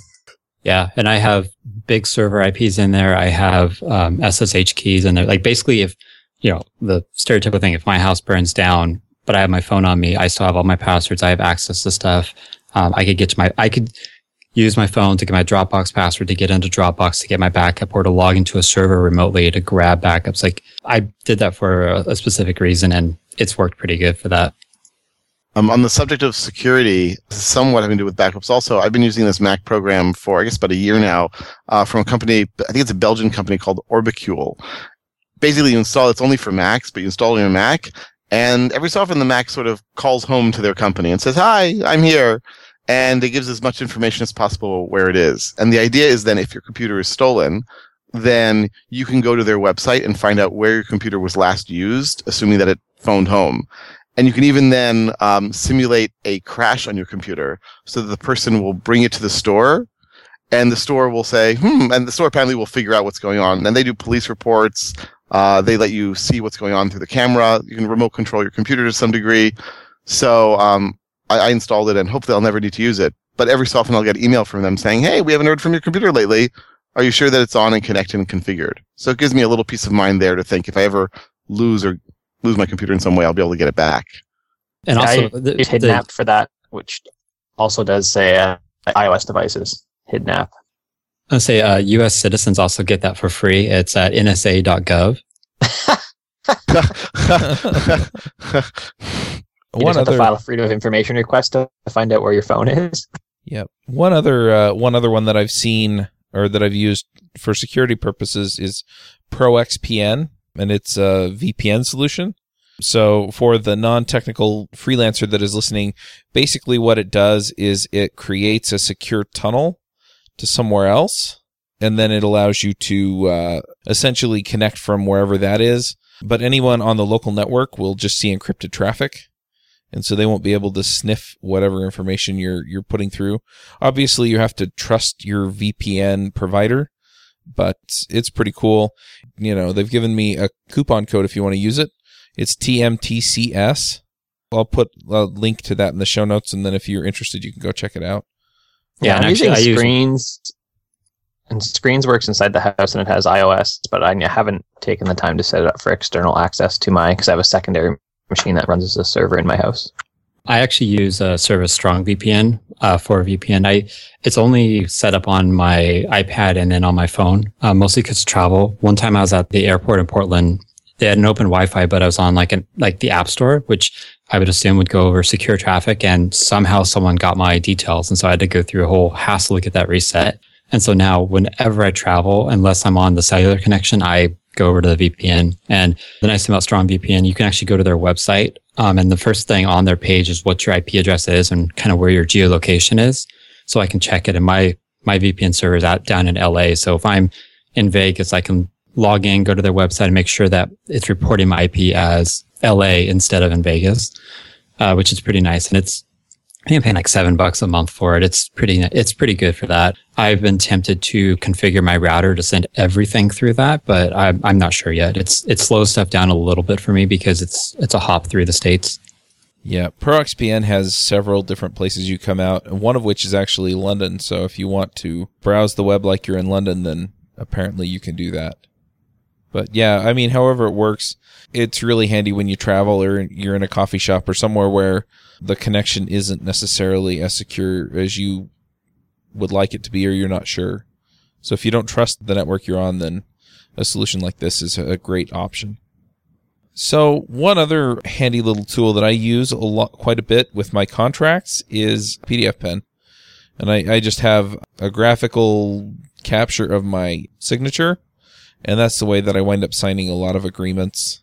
D: Yeah, and I have big server IPs in there. I have um, SSH keys in there. Like basically, if you know the stereotypical thing, if my house burns down, but I have my phone on me, I still have all my passwords. I have access to stuff. Um, I could get to my, I could use my phone to get my Dropbox password to get into Dropbox to get my backup or to log into a server remotely to grab backups. Like I did that for a, a specific reason, and it's worked pretty good for that.
A: Um, on the subject of security, somewhat having to do with backups also, I've been using this Mac program for, I guess, about a year now, uh, from a company, I think it's a Belgian company called Orbicule. Basically, you install, it's only for Macs, but you install it on your Mac, and every so often the Mac sort of calls home to their company and says, hi, I'm here. And it gives as much information as possible where it is. And the idea is then if your computer is stolen, then you can go to their website and find out where your computer was last used, assuming that it phoned home. And you can even then um, simulate a crash on your computer so that the person will bring it to the store and the store will say, hmm, and the store apparently will figure out what's going on. And they do police reports. Uh, they let you see what's going on through the camera. You can remote control your computer to some degree. So um, I, I installed it and hopefully I'll never need to use it. But every so often I'll get email from them saying, hey, we haven't heard from your computer lately. Are you sure that it's on and connected and configured? So it gives me a little peace of mind there to think if I ever lose or lose my computer in some way, I'll be able to get it back.
D: And also,
B: I
D: the,
B: use
D: the-
B: HidNapp for that, which also does say uh, iOS devices. HidNapp.
D: I say uh, U.S. citizens also get that for free. It's at nsa.gov.
B: You
C: one
B: just have to
C: other,
B: file a freedom of information request to find out where your phone is.
C: Yep. One other uh, one other one that I've seen or that I've used for security purposes is ProXPN, and it's a VPN solution. So for the non-technical freelancer that is listening, basically what it does is it creates a secure tunnel to somewhere else, and then it allows you to uh, essentially connect from wherever that is. But anyone on the local network will just see encrypted traffic and so they won't be able to sniff whatever information you're you're putting through. Obviously, you have to trust your VPN provider, but it's pretty cool. You know, they've given me a coupon code if you want to use it. It's TMTCS. I'll put a link to that in the show notes, and then if you're interested, you can go check it out.
B: Yeah,
D: and
B: I'm
D: actually,
B: using
D: I use-
B: screens. And screens works inside the house and it has iOS, but I haven't taken the time to set it up for external access to my because I have a secondary machine that runs as a server in my house.
D: I actually use a service Strong VPN uh, for VPN. I it's only set up on my iPad and then on my phone, uh, mostly because travel. One time I was at the airport in Portland. They had an open Wi-Fi, but I was on like an like the App Store, which I would assume would go over secure traffic, and somehow someone got my details, and so I had to go through a whole hassle to get that reset. And so now whenever I travel, unless I'm on the cellular connection, I go over to the VPN. And the nice thing about Strong VPN, you can actually go to their website. Um, and the first thing on their page is what your IP address is and kind of where your geolocation is. So I can check it. And my, my VPN server is out down in LA. So if I'm in Vegas, I can log in, go to their website and make sure that it's reporting my IP as LA instead of in Vegas, uh, which is pretty nice. And it's, I think I'm paying like seven bucks a month for it. It's pretty, it's pretty good for that. I've been tempted to configure my router to send everything through that, but I'm, I'm not sure yet. It's, it slows stuff down a little bit for me because it's, it's a hop through the states.
C: Yeah, ProXPN has several different places you come out, and one of which is actually London. So if you want to browse the web like you're in London, then apparently you can do that. But yeah, I mean, however it works, it's really handy when you travel or you're in a coffee shop or somewhere where the connection isn't necessarily as secure as you would like it to be or you're not sure. So if you don't trust the network you're on, then a solution like this is a great option. So one other handy little tool that I use a lot, quite a bit with my contracts is PDF Pen. And I, I just have a graphical capture of my signature and that's the way that I wind up signing a lot of agreements.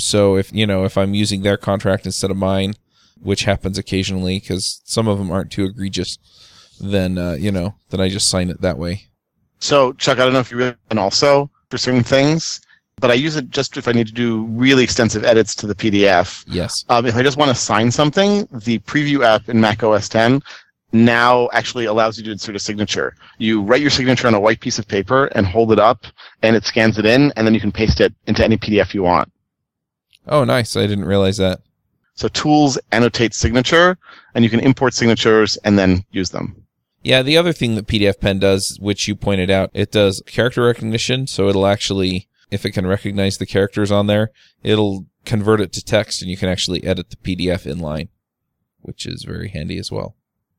C: So if, you know, if I'm using their contract instead of mine, which happens occasionally because some of them aren't too egregious, then, uh, you know, then I just sign it that way.
A: So, Chuck, I don't know if you really can also for certain things, but I use it just if I need to do really extensive edits to the PDF.
C: Yes.
A: Um, if I just want to sign something, the preview app in Mac OS 10 now actually allows you to insert a signature. You write your signature on a white piece of paper and hold it up, and it scans it in, and then you can paste it into any PDF you want.
C: Oh, nice. I didn't realize that.
A: So tools annotate signature, and you can import signatures and then use them.
C: Yeah, the other thing that PDF Pen does, which you pointed out, it does character recognition. So it'll actually, if it can recognize the characters on there, it'll convert it to text and you can actually edit the PDF in line, which is very handy as well.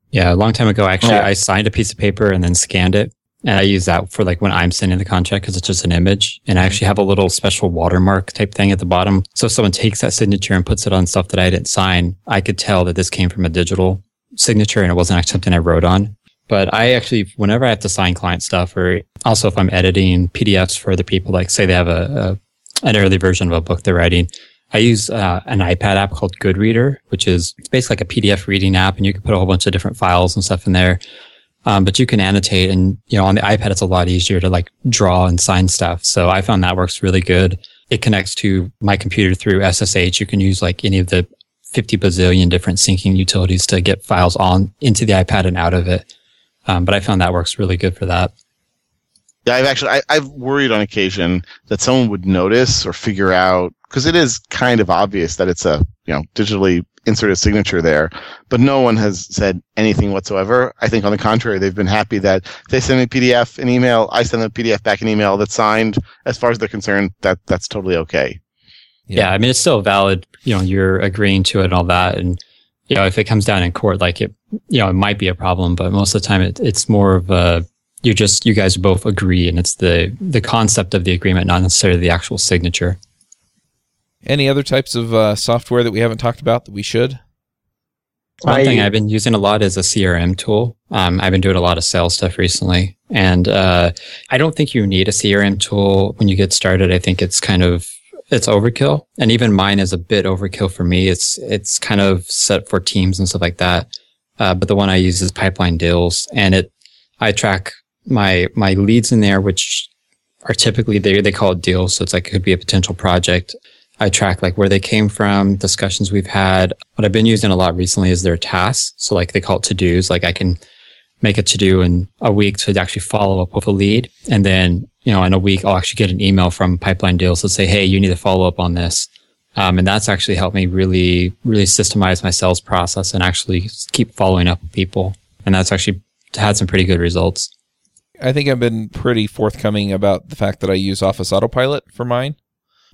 D: Yeah, a long time ago, actually,
A: Yeah.
D: I signed a piece of paper and then scanned it. And I use that for like when I'm sending the contract because it's just an image. And I actually have a little special watermark type thing at the bottom. So if someone takes that signature and puts it on stuff that I didn't sign, I could tell that this came from a digital signature and it wasn't actually something I wrote on. But I actually, whenever I have to sign client stuff or also if I'm editing PDFs for other people, like say they have a, a an early version of a book they're writing, I use uh, an iPad app called Goodreader, which is it's basically like a PDF reading app, and you can put a whole bunch of different files and stuff in there. Um, but you can annotate, and you know, on the iPad, it's a lot easier to like draw and sign stuff. So I found that works really good. It connects to my computer through SSH. You can use like any of the 50 bazillion different syncing utilities to get files on into the iPad and out of it. Um, but I found that works really good for that.
A: Yeah, I've actually I, I've worried on occasion that someone would notice or figure out because it is kind of obvious that it's a you know digitally inserted signature there, but no one has said anything whatsoever. I think on the contrary, they've been happy that they send me a PDF an email, I send them a PDF back an email that's signed. As far as they're concerned, that that's totally okay.
D: Yeah. I mean, it's still valid. You know, you're agreeing to it and all that. And, you know, if it comes down in court, like it, you know, it might be a problem, but most of the time it, it's more of a, you just, you guys both agree and it's the, the concept of the agreement, not necessarily the actual signature.
C: Any other types of uh, software that we haven't talked about that we should?
D: One
B: I-
D: thing I've been using a lot is a CRM tool. Um, I've been doing a lot of sales stuff recently, and uh, I don't think you need a CRM tool when you get started. I think it's kind of it's overkill, and even mine is a bit overkill for me. It's it's kind of set for teams and stuff like that. Uh, but the one I use is Pipeline Deals, and it I track my my leads in there, which are typically they they call it deals, so it's like it could be a potential project. I track like where they came from, discussions we've had. What I've been using a lot recently is their tasks. So like they call it to dos. Like I can make a to do in a week to actually follow up with a lead. And then, you know, in a week, I'll actually get an email from Pipeline Deals to say, Hey, you need to follow up on this. Um, and that's actually helped me really, really systemize my sales process and actually keep following up with people. And that's actually had some pretty good results.
C: I think I've been pretty forthcoming about the fact that I use Office Autopilot for mine.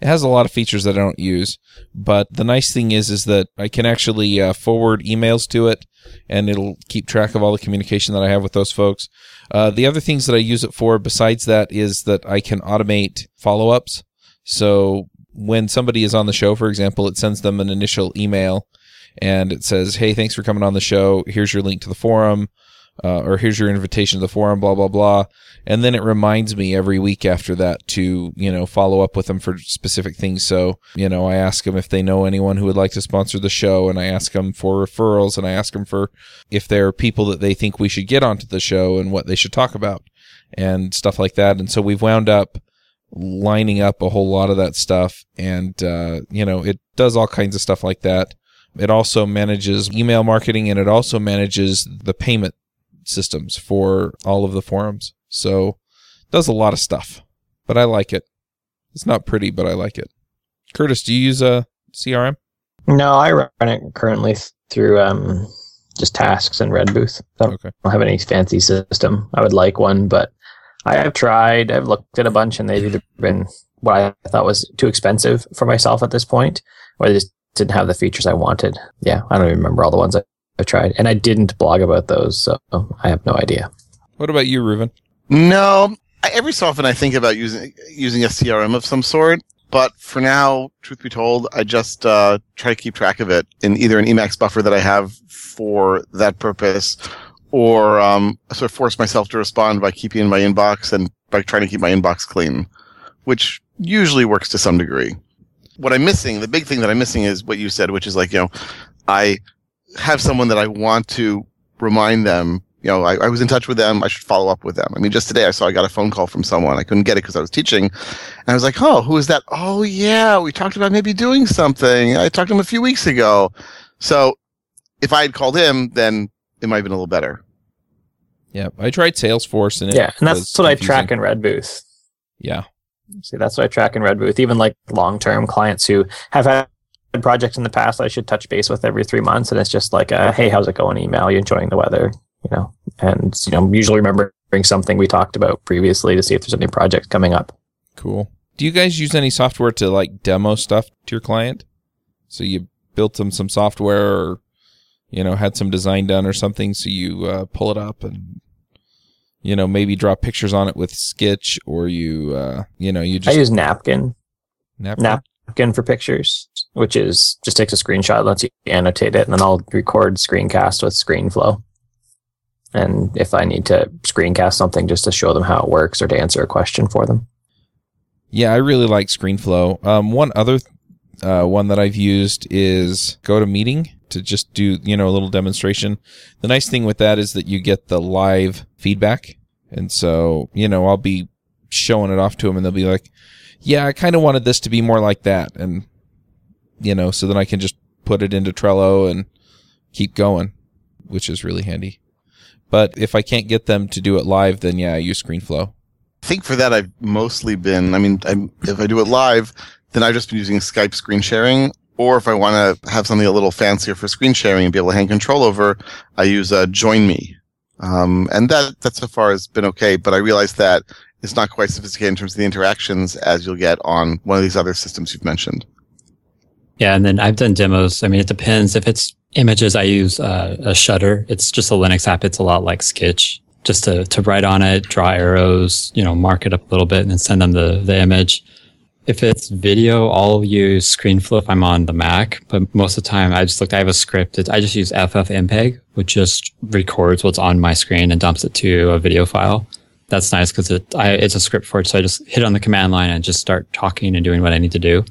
C: It has a lot of features that I don't use, but the nice thing is is that I can actually uh, forward emails to it, and it'll keep track of all the communication that I have with those folks. Uh, the other things that I use it for, besides that, is that I can automate follow ups. So when somebody is on the show, for example, it sends them an initial email, and it says, "Hey, thanks for coming on the show. Here's your link to the forum." uh, or here's your invitation to the forum, blah blah blah, and then it reminds me every week after that to you know follow up with them for specific things. So you know I ask them if they know anyone who would like to sponsor the show, and I ask them for referrals, and I ask them for if there are people that they think we should get onto the show and what they should talk about and stuff like that. And so we've wound up lining up a whole lot of that stuff, and uh, you know it does all kinds of stuff like that. It also manages email marketing and it also manages the payment systems for all of the forums. So does a lot of stuff, but I like it. It's not pretty, but I like it. Curtis, do you use a CRM?
B: No, I run it currently through um, just tasks and Redbooth. I don't,
C: Okay.
B: don't have any fancy system. I would like one, but I have tried. I've looked at a bunch, and they've either been what I thought was too expensive for myself at this point, or they just didn't have the features I wanted. Yeah, I don't even remember all the ones I, I tried, and I didn't blog about those, so I have no idea.
C: What about you, Reuven?
A: No, I, every so often I think about using using a CRM of some sort, but for now, truth be told, I just uh, try to keep track of it in either an Emacs buffer that I have for that purpose, or um, sort of force myself to respond by keeping in my inbox and by trying to keep my inbox clean, which usually works to some degree. What I'm missing, the big thing that I'm missing is what you said, which is like, you know, I have someone that I want to remind them you know, I, I was in touch with them. I should follow up with them. I mean, just today I saw I got a phone call from someone. I couldn't get it because I was teaching. And I was like, oh, who is that? Oh, yeah, we talked about maybe doing something. I talked to him a few weeks ago. So if I had called him, then it might have been a little better.
C: Yeah, I tried Salesforce and it
B: yeah, and that's
C: was
B: what I track in Redbooth.
C: Yeah,
B: See, that's what I track in Redbooth. Even like long term clients who have had projects in the past, I should touch base with every three months, and it's just like, a, "Hey, how's it going?" Email. You enjoying the weather? You know, and you know, usually remembering something we talked about previously to see if there's any projects coming up.
C: cool. Do you guys use any software to like demo stuff to your client? So you built them some software or you know had some design done or something so you uh, pull it up and you know maybe draw pictures on it with Skitch or you uh, you know you just I
B: use Napkin,
C: napkin?
B: Napkin for pictures, which is just takes a screenshot, lets you annotate it, and then I'll record screencast with ScreenFlow. And if I need to screencast something just to show them how it works or to answer a question for them.
C: Yeah, I really like ScreenFlow. Um, one other uh, one that I've used is GoToMeeting to just do you know a little demonstration. The nice thing with that is that you get the live feedback, and so you know I'll be showing it off to them, and they'll be like, "Yeah, I kind of wanted this to be more like that," and you know, so then I can just put it into Trello and keep going, which is really handy. But if I can't get them to do it live, then yeah, I use ScreenFlow.
A: I think for that I've mostly been. I mean, I'm, if I do it live, then I've just been using Skype screen sharing. Or if I want to have something a little fancier for screen sharing and be able to hand control over, I use uh, Join Me, um, and that that so far has been okay. But I realize that it's not quite sophisticated in terms of the interactions as you'll get on one of these other systems you've mentioned.
D: Yeah, and then I've done demos. I mean, it depends. If it's images, I use uh, a Shutter. It's just a Linux app. It's a lot like Skitch, just to to write on it, draw arrows, you know, mark it up a little bit, and then send them the the image. If it's video, I'll use ScreenFlow if I'm on the Mac. But most of the time, I just looked. I have a script. It, I just use FFmpeg, which just records what's on my screen and dumps it to a video file. That's nice because it it's a script for it. So I just hit on the command line and just start talking and doing what I need to do.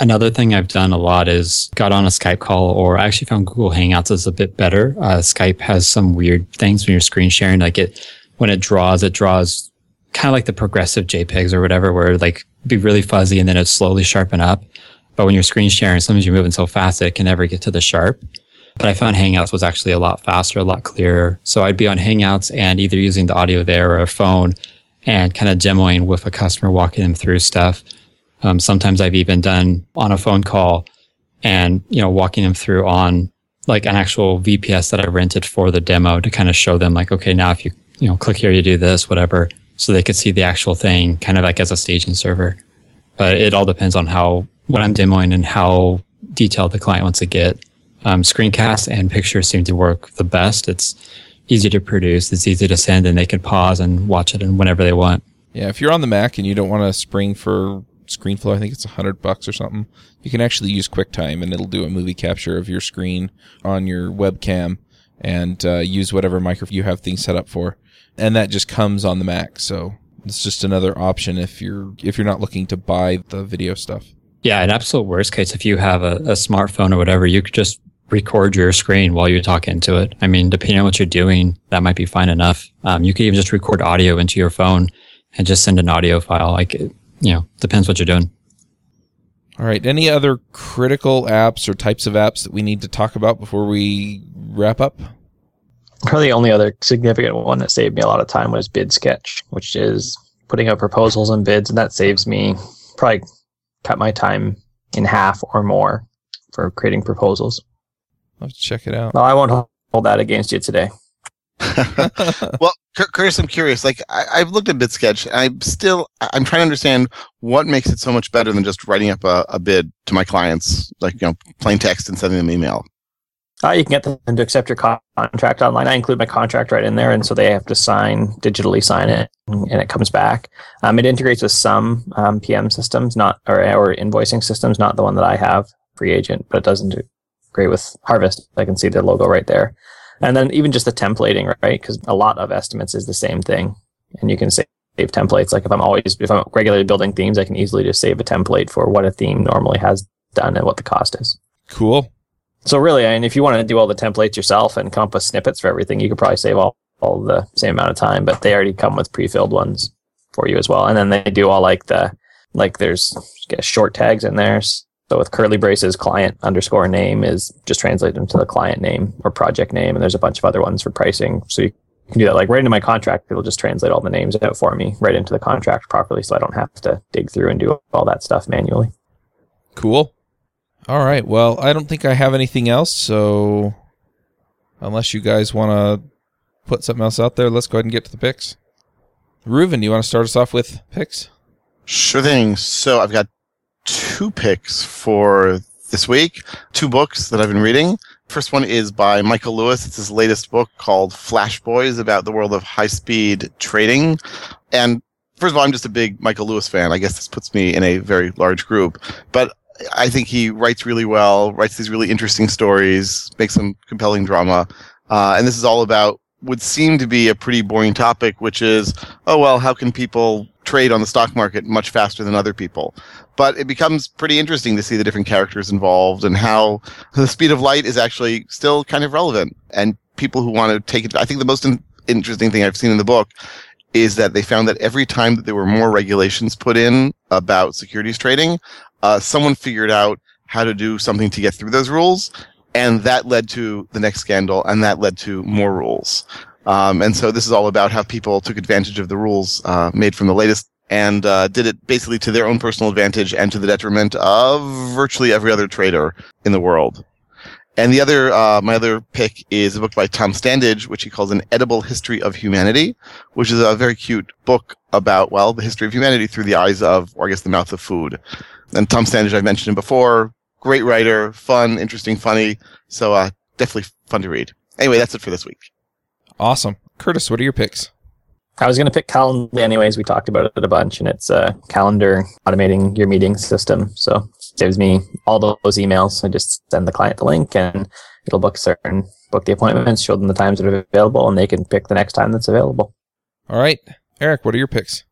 D: Another thing I've done a lot is got on a Skype call, or I actually found Google Hangouts is a bit better. Uh, Skype has some weird things when you're screen sharing, like it when it draws, it draws kind of like the progressive JPEGs or whatever, where like be really fuzzy and then it slowly sharpen up. But when you're screen sharing, sometimes you're moving so fast that it can never get to the sharp. But I found Hangouts was actually a lot faster, a lot clearer. So I'd be on Hangouts and either using the audio there or a phone and kind of demoing with a customer, walking them through stuff. Um, sometimes I've even done on a phone call and, you know, walking them through on like an actual VPS that I rented for the demo to kind of show them like, okay, now if you, you know, click here, you do this, whatever. So they could see the actual thing kind of like as a staging server. But it all depends on how, what I'm demoing and how detailed the client wants to get. Um, screencasts and pictures seem to work the best. It's easy to produce. It's easy to send and they can pause and watch it and whenever they want.
C: Yeah, if you're on the Mac and you don't want to spring for ScreenFlow, I think it's a hundred bucks or something. You can actually use QuickTime, and it'll do a movie capture of your screen on your webcam, and uh, use whatever microphone you have things set up for, and that just comes on the Mac. So it's just another option if you're if you're not looking to buy the video stuff.
D: Yeah, in absolute worst case, if you have a, a smartphone or whatever, you could just record your screen while you're talking to it. I mean, depending on what you're doing, that might be fine enough. Um, you could even just record audio into your phone and just send an audio file. Like, you know, depends what you're doing.
C: All right. Any other critical apps or types of apps that we need to talk about before we wrap up?
B: Probably the only other significant one that saved me a lot of time was BidSketch, which is putting out proposals and bids, and that saves me probably cut my time in half or more for creating proposals.
C: I'll check it out.
B: Well, I won't hold that against you today.
A: well, Curtis, I'm curious. Like, I, have looked at BidSketch, and I'm still I'm trying to understand what makes it so much better than just writing up a, a bid to my clients, like you know, plain text and sending them email.
B: Uh, you can get them to accept your contract online. I include my contract right in there, and so they have to sign digitally sign it, and it comes back. Um, it integrates with some um, PM systems, not or, or invoicing systems, not the one that I have, FreeAgent, but it does integrate with Harvest. I can see their logo right there, and then even just the templating, right? Because a lot of estimates is the same thing, and you can save templates. Like if I'm always if I'm regularly building themes, I can easily just save a template for what a theme normally has done and what the cost is.
C: Cool.
B: So really, I mean, if you want to do all the templates yourself and come up with snippets for everything, you could probably save all, all the same amount of time, but they already come with pre-filled ones for you as well. And then they do all like the, like there's short tags in there. So with curly braces, client underscore name is just translated into the client name or project name. And there's a bunch of other ones for pricing. So you can do that like right into my contract. It'll just translate all the names out for me right into the contract properly. So I don't have to dig through and do all that stuff manually.
C: Cool. All right. Well, I don't think I have anything else. So, unless you guys want to put something else out there, let's go ahead and get to the picks. Reuven, do you want to start us off with picks?
A: Sure thing. So, I've got two picks for this week, two books that I've been reading. First one is by Michael Lewis. It's his latest book called Flash Boys about the world of high speed trading. And first of all, I'm just a big Michael Lewis fan. I guess this puts me in a very large group. But I think he writes really well, writes these really interesting stories, makes some compelling drama. Uh, and this is all about would seem to be a pretty boring topic, which is, oh, well, how can people trade on the stock market much faster than other people? But it becomes pretty interesting to see the different characters involved and how the speed of light is actually still kind of relevant. And people who want to take it, I think the most in- interesting thing I've seen in the book is that they found that every time that there were more regulations put in about securities trading, uh, someone figured out how to do something to get through those rules, and that led to the next scandal, and that led to more rules. Um, and so this is all about how people took advantage of the rules uh, made from the latest and uh, did it basically to their own personal advantage and to the detriment of virtually every other trader in the world. And the other, uh, my other pick is a book by Tom Standage, which he calls an edible history of humanity, which is a very cute book about, well, the history of humanity through the eyes of, or I guess the mouth of food. And Tom Standage, I've mentioned him before. Great writer, fun, interesting, funny. So, uh, definitely fun to read. Anyway, that's it for this week.
C: Awesome. Curtis, what are your picks?
B: I was going to pick Calendly anyways. We talked about it a bunch, and it's a calendar automating your meeting system. So saves me all those emails. I just send the client the link, and it'll book certain book the appointments, show them the times that are available, and they can pick the next time that's available.
C: All right, Eric, what are your picks?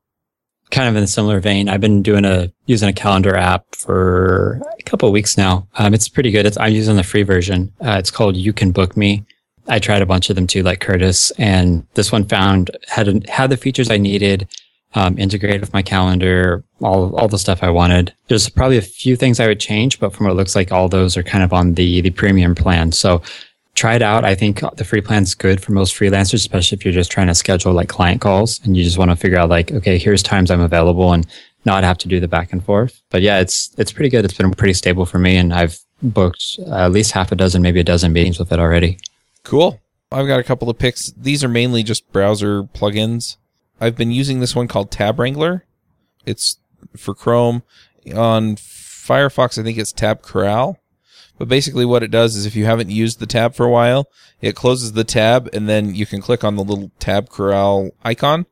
D: kind of in a similar vein. I've been doing a using a calendar app for a couple of weeks now. Um, it's pretty good. It's, I'm using the free version. Uh, it's called You Can Book Me. I tried a bunch of them too, like Curtis, and this one found had had the features I needed, um, integrated with my calendar, all all the stuff I wanted. There's probably a few things I would change, but from what it looks like, all those are kind of on the the premium plan. So try it out. I think the free plan's good for most freelancers, especially if you're just trying to schedule like client calls and you just want to figure out like, okay, here's times I'm available and not have to do the back and forth. But yeah, it's it's pretty good. It's been pretty stable for me, and I've booked at least half a dozen, maybe a dozen meetings with it already.
C: Cool. I've got a couple of picks. These are mainly just browser plugins. I've been using this one called Tab Wrangler. It's for Chrome. On Firefox, I think it's Tab Corral. But basically what it does is if you haven't used the tab for a while, it closes the tab and then you can click on the little tab corral icon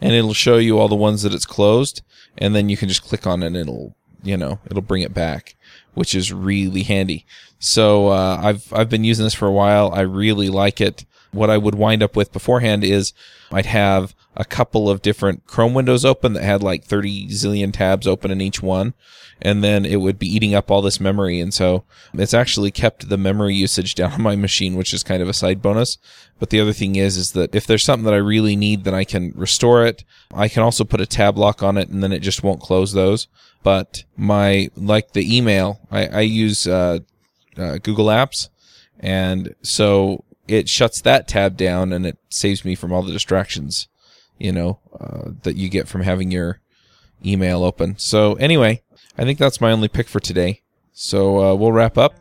C: and it'll show you all the ones that it's closed and then you can just click on it and it'll, you know, it'll bring it back. which is really handy. So uh, I've I've been using this for a while. I really like it. What I would wind up with beforehand is I'd have a couple of different Chrome windows open that had like 30 zillion tabs open in each one. And then it would be eating up all this memory. And so it's actually kept the memory usage down on my machine, which is kind of a side bonus. But the other thing is, is that if there's something that I really need, then I can restore it. I can also put a tab lock on it and then it just won't close those. But my, like the email, I, I use, uh, uh, Google Apps. And so it shuts that tab down and it saves me from all the distractions you know, uh, that you get from having your email open. So anyway, I think that's my only pick for today. So uh, we'll wrap up.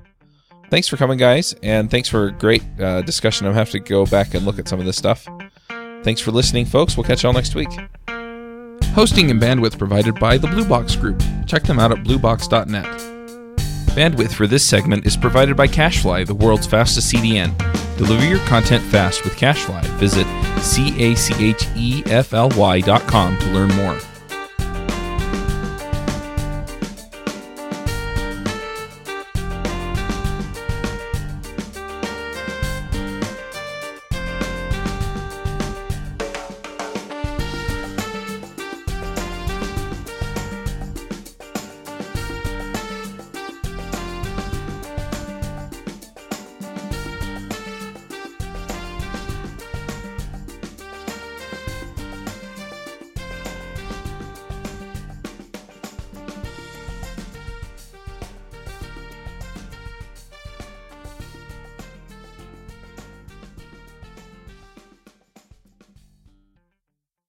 C: Thanks for coming, guys, and thanks for a great uh, discussion. I'm have to go back and look at some of this stuff. Thanks for listening, folks. We'll catch y'all next week. Hosting and bandwidth provided by the Blue Box Group. Check them out at bluebox.net. Bandwidth for this segment is provided by CacheFly, the world's fastest CDN. Deliver your content fast with CacheFly. Visit C A C H E F L Y dot com to learn more.